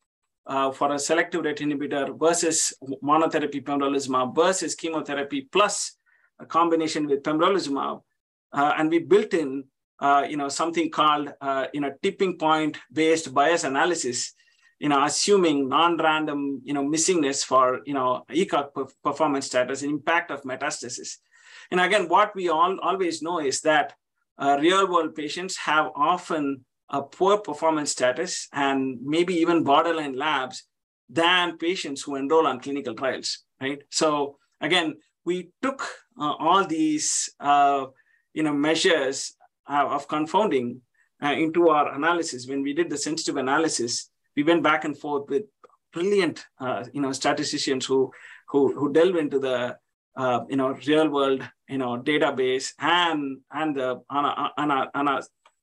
uh, for a selective RET inhibitor versus monotherapy pembrolizumab versus chemotherapy plus a combination with pembrolizumab uh, and we built in uh, you know something called uh, you know tipping point based bias analysis you know assuming non-random you know missingness for you know ECOG performance status and impact of metastasis and again what we all always know is that uh, real world patients have often a poor performance status and maybe even borderline labs than patients who enroll on clinical trials right so again we took uh, all these uh, you know, measures uh, of confounding uh, into our analysis. When we did the sensitive analysis, we went back and forth with brilliant, uh, you know, statisticians who who who delve into the uh, you know real world you know database and and the on a, on a, on a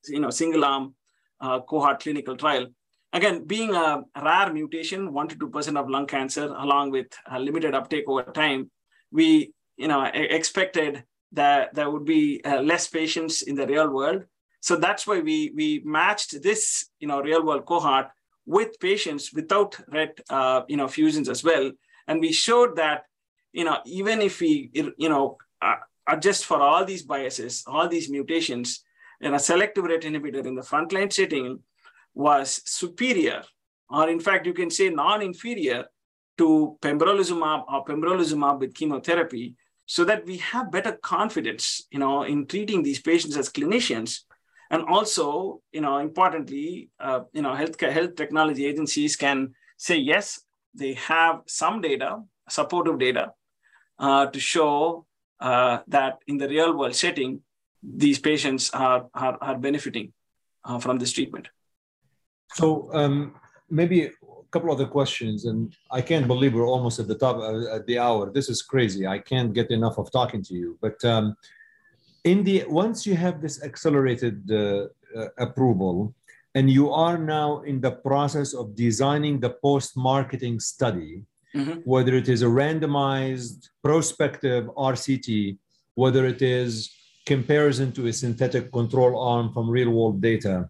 you know single arm uh, cohort clinical trial. Again, being a rare mutation, one to two percent of lung cancer, along with limited uptake over time, we you know expected that there would be uh, less patients in the real world. So that's why we we matched this you know real world cohort with patients without RET uh, you know fusions as well, and we showed that you know even if we you know uh, adjust for all these biases, all these mutations, and a selective RET inhibitor in the frontline setting was superior, or in fact you can say non-inferior to pembrolizumab or pembrolizumab with chemotherapy so that we have better confidence, you know, in treating these patients as clinicians. And also, you know, importantly, uh, you know, healthcare health technology agencies can say yes, they have some data, supportive data, uh, to show uh, that in the real world setting, these patients are are, are benefiting uh, from this treatment. So um, maybe a couple of other questions, and I can't believe we're almost at the top uh, at the hour. This is crazy. I can't get enough of talking to you. But um, in the once you have this accelerated uh, uh, approval, and you are now in the process of designing the post-marketing study, mm-hmm. whether it is a randomized prospective RCT, whether it is comparison to a synthetic control arm from real-world data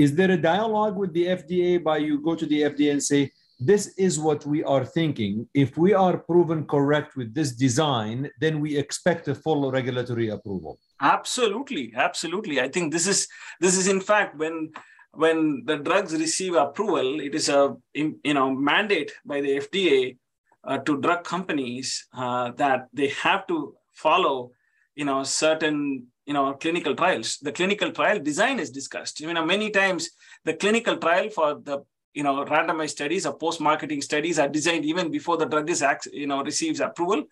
is there a dialogue with the FDA by you go to the FDA and say, this is what we are thinking. If we are proven correct with this design, then we expect a full regulatory approval. Absolutely, absolutely. I think this is this is in fact when when the drugs receive approval, it is a you know mandate by the FDA uh, to drug companies uh, that they have to follow you know certain you know clinical trials the clinical trial design is discussed you know many times the clinical trial for the you know randomized studies or post marketing studies are designed even before the drug is you know receives approval.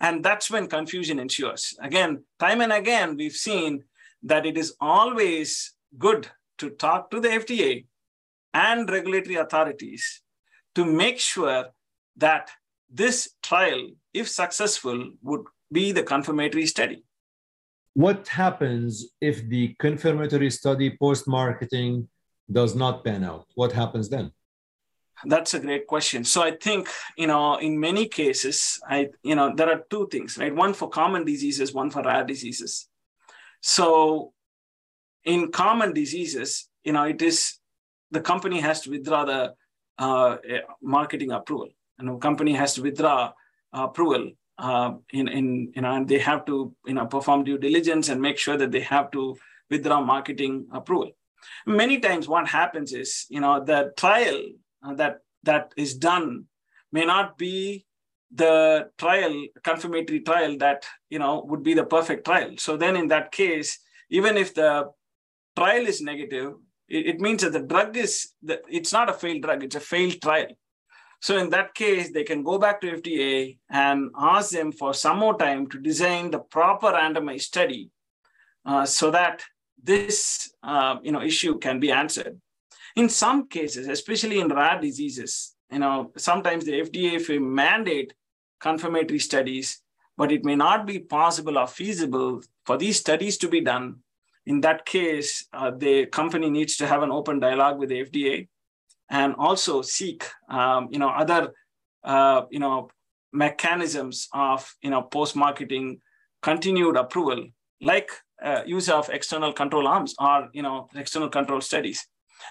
And that's when confusion ensues again time and again we've seen that it is always good to talk to the FDA and regulatory authorities to make sure that this trial if successful would be the confirmatory study. What happens if the confirmatory study post marketing does not pan out? What happens then? That's a great question. So I think, you know, in many cases, I, you know, there are two things, right? One for common diseases, one for rare diseases. So in common diseases, you know, it is the company has to withdraw the uh, marketing approval. And the company has to withdraw approval uh, in, in, you know, and they have to, you know, perform due diligence and make sure that they have to withdraw marketing approval. Many times what happens is, you know, the trial uh, that that is done may not be the trial confirmatory trial that you know would be the perfect trial. So then in that case even if the trial is negative it, it means that the drug is that it's not a failed drug it's a failed trial. So in that case they can go back to fda and ask them for some more time to design the proper randomized study uh, so that this uh, you know issue can be answered in some cases, especially in rare diseases, you know, sometimes the FDA may mandate confirmatory studies, but it may not be possible or feasible for these studies to be done. In that case, uh, the company needs to have an open dialogue with the FDA and also seek, um, you know, other, uh, you know, mechanisms of, you know, post-marketing continued approval, like uh, use of external control arms or, you know, external control studies.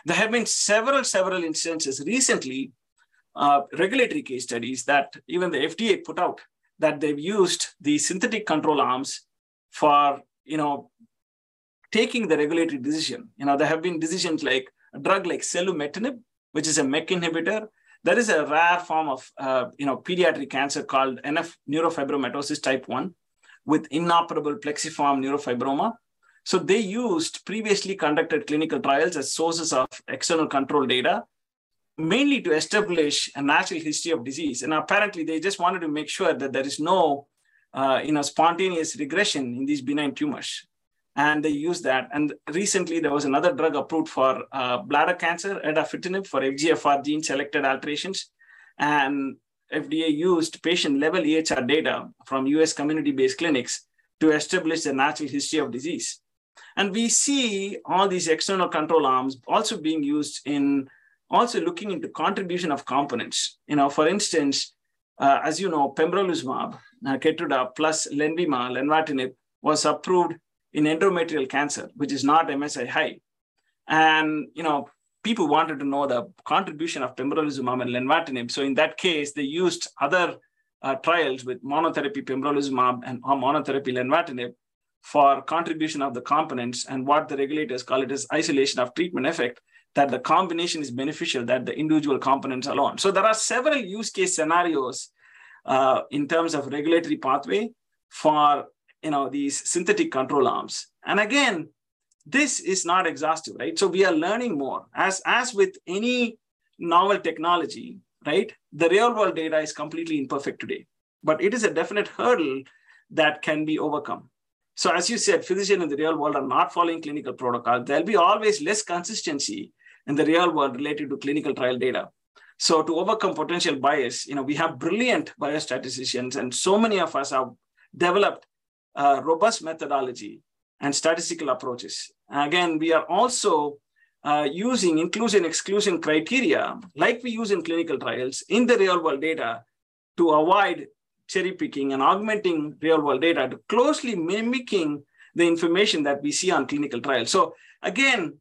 There have been several, several instances recently, uh, regulatory case studies that even the FDA put out that they've used the synthetic control arms for, you know, taking the regulatory decision. You know, there have been decisions like a drug like selumetinib, which is a MEK inhibitor. There is a rare form of, uh, you know, pediatric cancer called NF neurofibromatosis type 1 with inoperable plexiform neurofibroma. So they used previously conducted clinical trials as sources of external control data, mainly to establish a natural history of disease. And apparently they just wanted to make sure that there is no uh, you know, spontaneous regression in these benign tumors. And they used that. And recently there was another drug approved for uh, bladder cancer, erdafitinib, for FGFR gene selected alterations. And FDA used patient level EHR data from US community-based clinics to establish the natural history of disease. And we see all these external control arms also being used in also looking into contribution of components. You know, for instance, uh, as you know, pembrolizumab, uh, plus Lenvima, lenvatinib, was approved in endometrial cancer, which is not MSI high. And, you know, people wanted to know the contribution of pembrolizumab and lenvatinib. So in that case, they used other uh, trials with monotherapy pembrolizumab and monotherapy lenvatinib for contribution of the components and what the regulators call it as isolation of treatment effect that the combination is beneficial that the individual components alone so there are several use case scenarios uh, in terms of regulatory pathway for you know these synthetic control arms and again this is not exhaustive right so we are learning more as as with any novel technology right the real world data is completely imperfect today but it is a definite hurdle that can be overcome so as you said, physicians in the real world are not following clinical protocol. There'll be always less consistency in the real world related to clinical trial data. So to overcome potential bias, you know, we have brilliant biostatisticians, and so many of us have developed robust methodology and statistical approaches. Again, we are also uh, using inclusion exclusion criteria like we use in clinical trials in the real world data to avoid cherry picking and augmenting real world data to closely mimicking the information that we see on clinical trials. So again,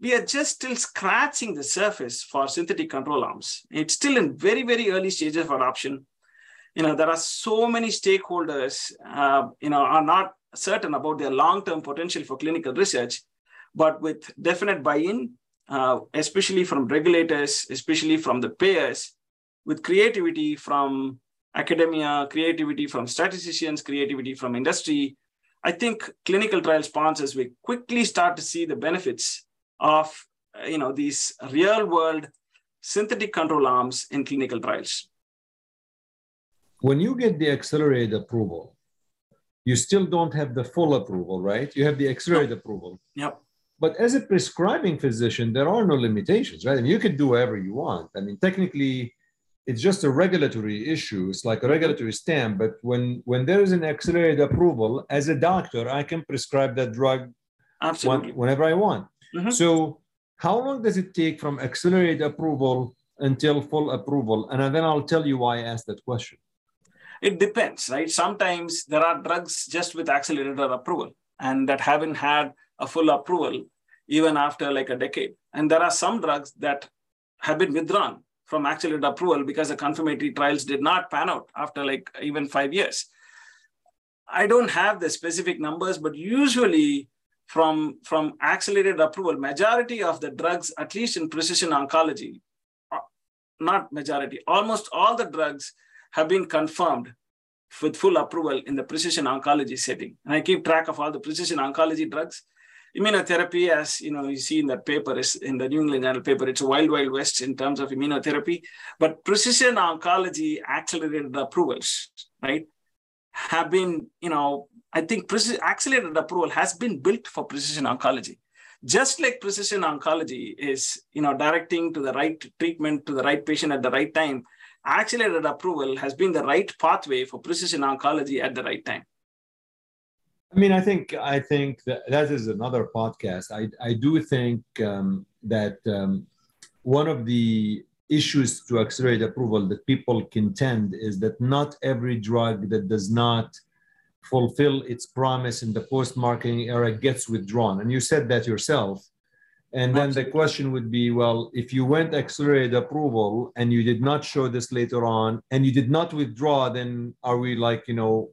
we are just still scratching the surface for synthetic control arms. It's still in very, very early stages of adoption. You know, there are so many stakeholders, uh, you know, are not certain about their long-term potential for clinical research, but with definite buy-in, uh, especially from regulators, especially from the payers, with creativity from academia, creativity from statisticians, creativity from industry, I think clinical trial sponsors will quickly start to see the benefits of you know these real world synthetic control arms in clinical trials. When you get the accelerated approval, you still don't have the full approval, right? You have the accelerated approval. Yep. But as a prescribing physician, there are no limitations, right? I mean, you can do whatever you want. I mean, technically, it's just a regulatory issue. It's like a regulatory stamp. But when when there is an accelerated approval, as a doctor, I can prescribe that drug Absolutely. whenever I want. Mm-hmm. So how long does it take from accelerated approval until full approval? And then I'll tell you why I asked that question. It depends, right? Sometimes there are drugs just with accelerated approval and that haven't had a full approval even after like a decade. And there are some drugs that have been withdrawn from accelerated approval because the confirmatory trials did not pan out after like even five years. I don't have the specific numbers, but usually from, from accelerated approval, majority of the drugs, at least in precision oncology, uh, not majority, almost all the drugs have been confirmed with full approval in the precision oncology setting. And I keep track of all the precision oncology drugs. Immunotherapy, as you know, you see in that paper, is in the New England Journal paper, it's a wild, wild west in terms of immunotherapy. But precision oncology accelerated approvals, right, have been, you know, I think precision accelerated approval has been built for precision oncology. Just like precision oncology is, you know, directing to the right treatment to the right patient at the right time, accelerated approval has been the right pathway for precision oncology at the right time. I mean, I think I think that, that is another podcast. I I do think um, that um, one of the issues to accelerate approval that people contend is that not every drug that does not fulfill its promise in the post-marketing era gets withdrawn, and you said that yourself. And then the question would be, well, if you went accelerated approval and you did not show this later on and you did not withdraw, then are we like, you know,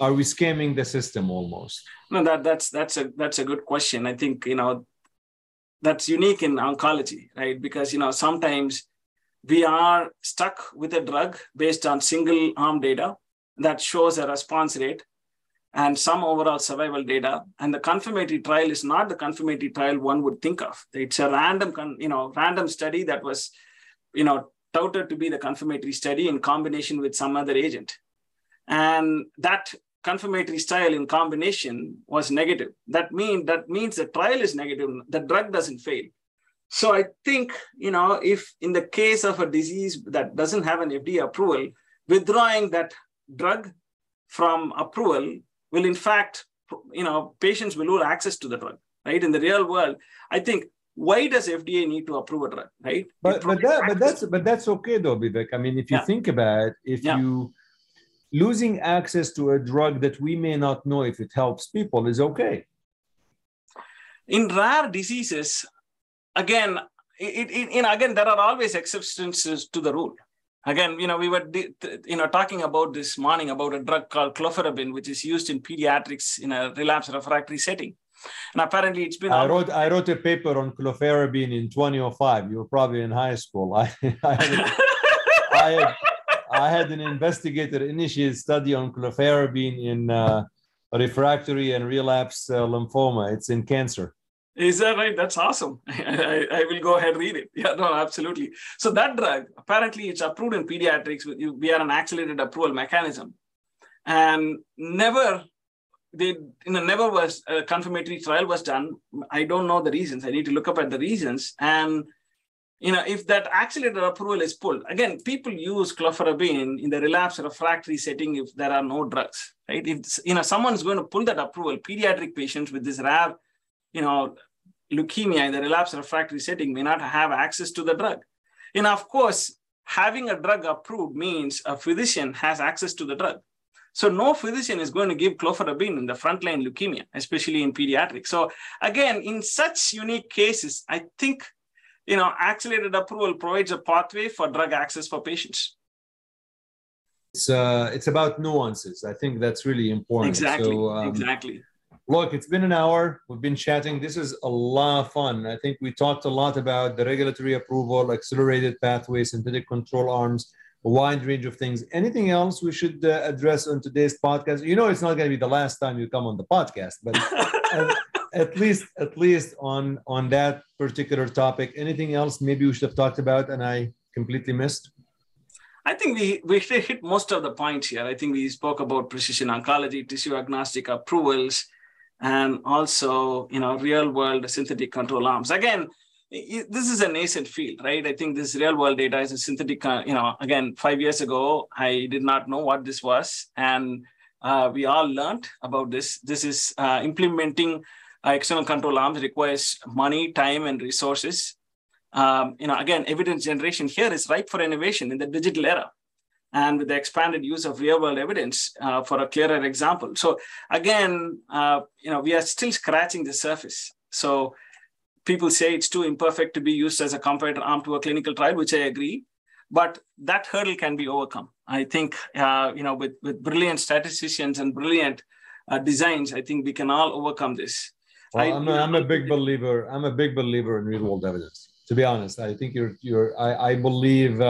are we scamming the system almost? No, that that's that's a that's a good question. I think, you know, that's unique in oncology, right? Because you know, sometimes we are stuck with a drug based on single arm data that shows a response rate and some overall survival data. And the confirmatory trial is not the confirmatory trial one would think of. It's a random, you know, random study that was, you know, touted to be the confirmatory study in combination with some other agent. And that confirmatory trial in combination was negative. That mean that means the trial is negative. The drug doesn't fail. So I think, you know, if in the case of a disease that doesn't have an FDA approval, withdrawing that drug from approval will in fact, you know, patients will lose access to the drug, right? In the real world, I think why does FDA need to approve a drug, right? But but, that, but that's but that's okay though, Vivek. I mean, if you yeah. think about it, if yeah. you losing access to a drug that we may not know if it helps people is okay. In rare diseases, again, it, it, you know, again, there are always exceptions to the rule. Again, you know, we were you know talking about this morning about a drug called clofarabine, which is used in pediatrics in a relapse refractory setting. And apparently, it's been. I wrote I wrote a paper on clofarabine in 2005. You were probably in high school. (laughs) I I had, I, had, I had an investigator-initiated study on clofarabine in uh, refractory and relapse uh, lymphoma. It's in cancer. Is that right? That's awesome. (laughs) I, I, will go ahead and read it. Yeah, no, absolutely. So that drug, apparently it's approved in pediatrics. With, we are an accelerated approval mechanism. And never, they, you know, never was a confirmatory trial was done. I don't know the reasons. I need to look up at the reasons. And, you know, if that accelerated approval is pulled, again, people use clofarabine in the relapse refractory setting if there are no drugs, right? If, you know, someone's going to pull that approval, pediatric patients with this rare you know, leukemia in the relapse refractory setting may not have access to the drug. And of course, having a drug approved means a physician has access to the drug. So no physician is going to give clofarabine in the frontline leukemia, especially in pediatrics. So again, in such unique cases, I think you know accelerated approval provides a pathway for drug access for patients. It's uh, it's about nuances. I think that's really important. Exactly. So, um, exactly look, it's been an hour. We've been chatting. This is a lot of fun. I think we talked a lot about the regulatory approval, accelerated pathways, synthetic control arms, a wide range of things. Anything else we should uh, address on today's podcast? You know, it's not going to be the last time you come on the podcast, but at, (laughs) at, least, at least on on that particular topic. Anything else maybe we should have talked about and I completely missed? I think we, we hit most of the points here. I think we spoke about precision oncology, tissue agnostic approvals, and also you know real world synthetic control arms. Again this is a nascent field right? I think this real world data is a synthetic uh, you know again five years ago i did not know what this was. And uh, we all learned about this. This is uh, implementing uh, external control arms requires money time and resources. Um, you know, again, evidence generation here is ripe for innovation in the digital era and with the expanded use of real world evidence uh, for a clearer example. So again, uh, you know, we are still scratching the surface. So people say it's too imperfect to be used as a comparator arm to a clinical trial, which I agree. But that hurdle can be overcome. I think, uh, you know, with, with brilliant statisticians and brilliant uh, designs, I think we can all overcome this. Well, I, am a, I'm a big believer. I'm a big believer in real world evidence. To be honest, I think you're you're. I, I believe.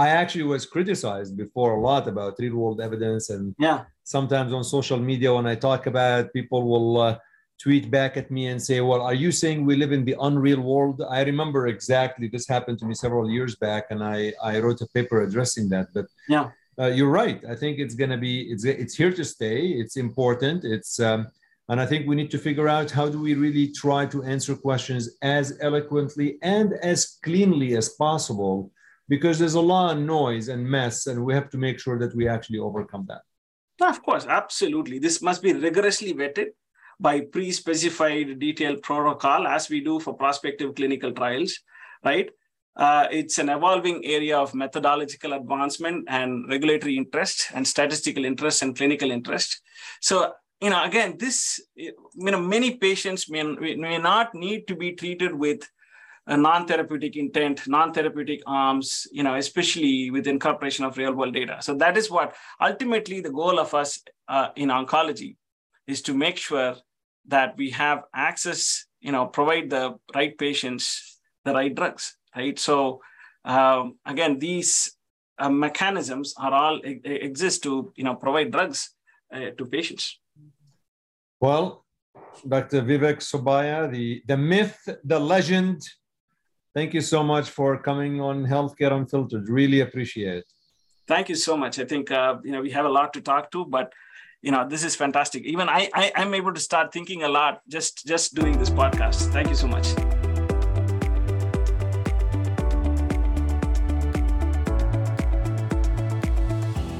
I actually was criticized before a lot about real world evidence, and yeah, sometimes on social media when I talk about it, people will uh, tweet back at me and say, "Well, are you saying we live in the unreal world?" I remember exactly this happened to me several years back, and I I wrote a paper addressing that. But yeah, uh, you're right. I think it's gonna be it's it's here to stay. It's important. It's um, and I think we need to figure out how do we really try to answer questions as eloquently and as cleanly as possible because there's a lot of noise and mess, and we have to make sure that we actually overcome that. Of course, absolutely. This must be rigorously vetted by pre-specified detailed protocol, as we do for prospective clinical trials, right? Uh, it's an evolving area of methodological advancement and regulatory interest and statistical interest and clinical interest. So, you know, again, this, you know, many patients may, may not need to be treated with non-therapeutic intent, non-therapeutic arms, you know, especially with incorporation of real-world data. So that is what ultimately the goal of us uh, in oncology is to make sure that we have access, you know, provide the right patients the right drugs, right? So um, again, these uh, mechanisms are all exist to, you know, provide drugs uh, to patients. Well, Dr. Vivek Subbiah, the, the myth, the legend, Thank you so much for coming on Healthcare Unfiltered. Really appreciate it. Thank you so much. I think uh, you know we have a lot to talk to, but you know this is fantastic. Even I, I I'm able to start thinking a lot just just doing this podcast. Thank you so much.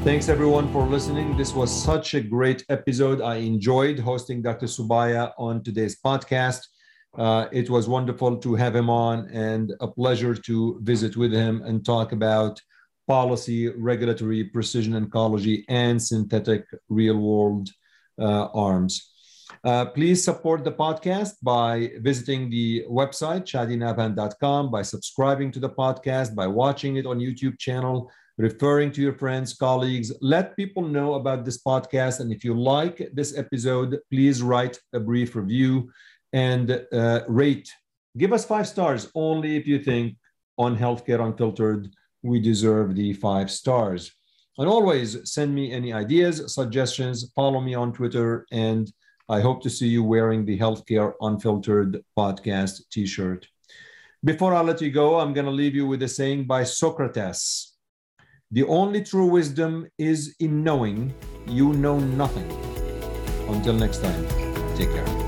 Thanks everyone for listening. This was such a great episode. I enjoyed hosting Dr. Subbiah on today's podcast. Uh, it was wonderful to have him on and a pleasure to visit with him and talk about policy, regulatory, precision oncology, and synthetic real world uh, arms. Uh, please support the podcast by visiting the website, chadinabhan.com, by subscribing to the podcast, by watching it on YouTube channel, referring to your friends, colleagues. Let people know about this podcast. And if you like this episode, please write a brief review and uh, rate. Give us five stars only if you think on Healthcare Unfiltered we deserve the five stars. And always send me any ideas, suggestions, follow me on Twitter, and I hope to see you wearing the Healthcare Unfiltered podcast t shirt. Before I let you go, I'm going to leave you with a saying by Socrates The only true wisdom is in knowing you know nothing. Until next time, take care.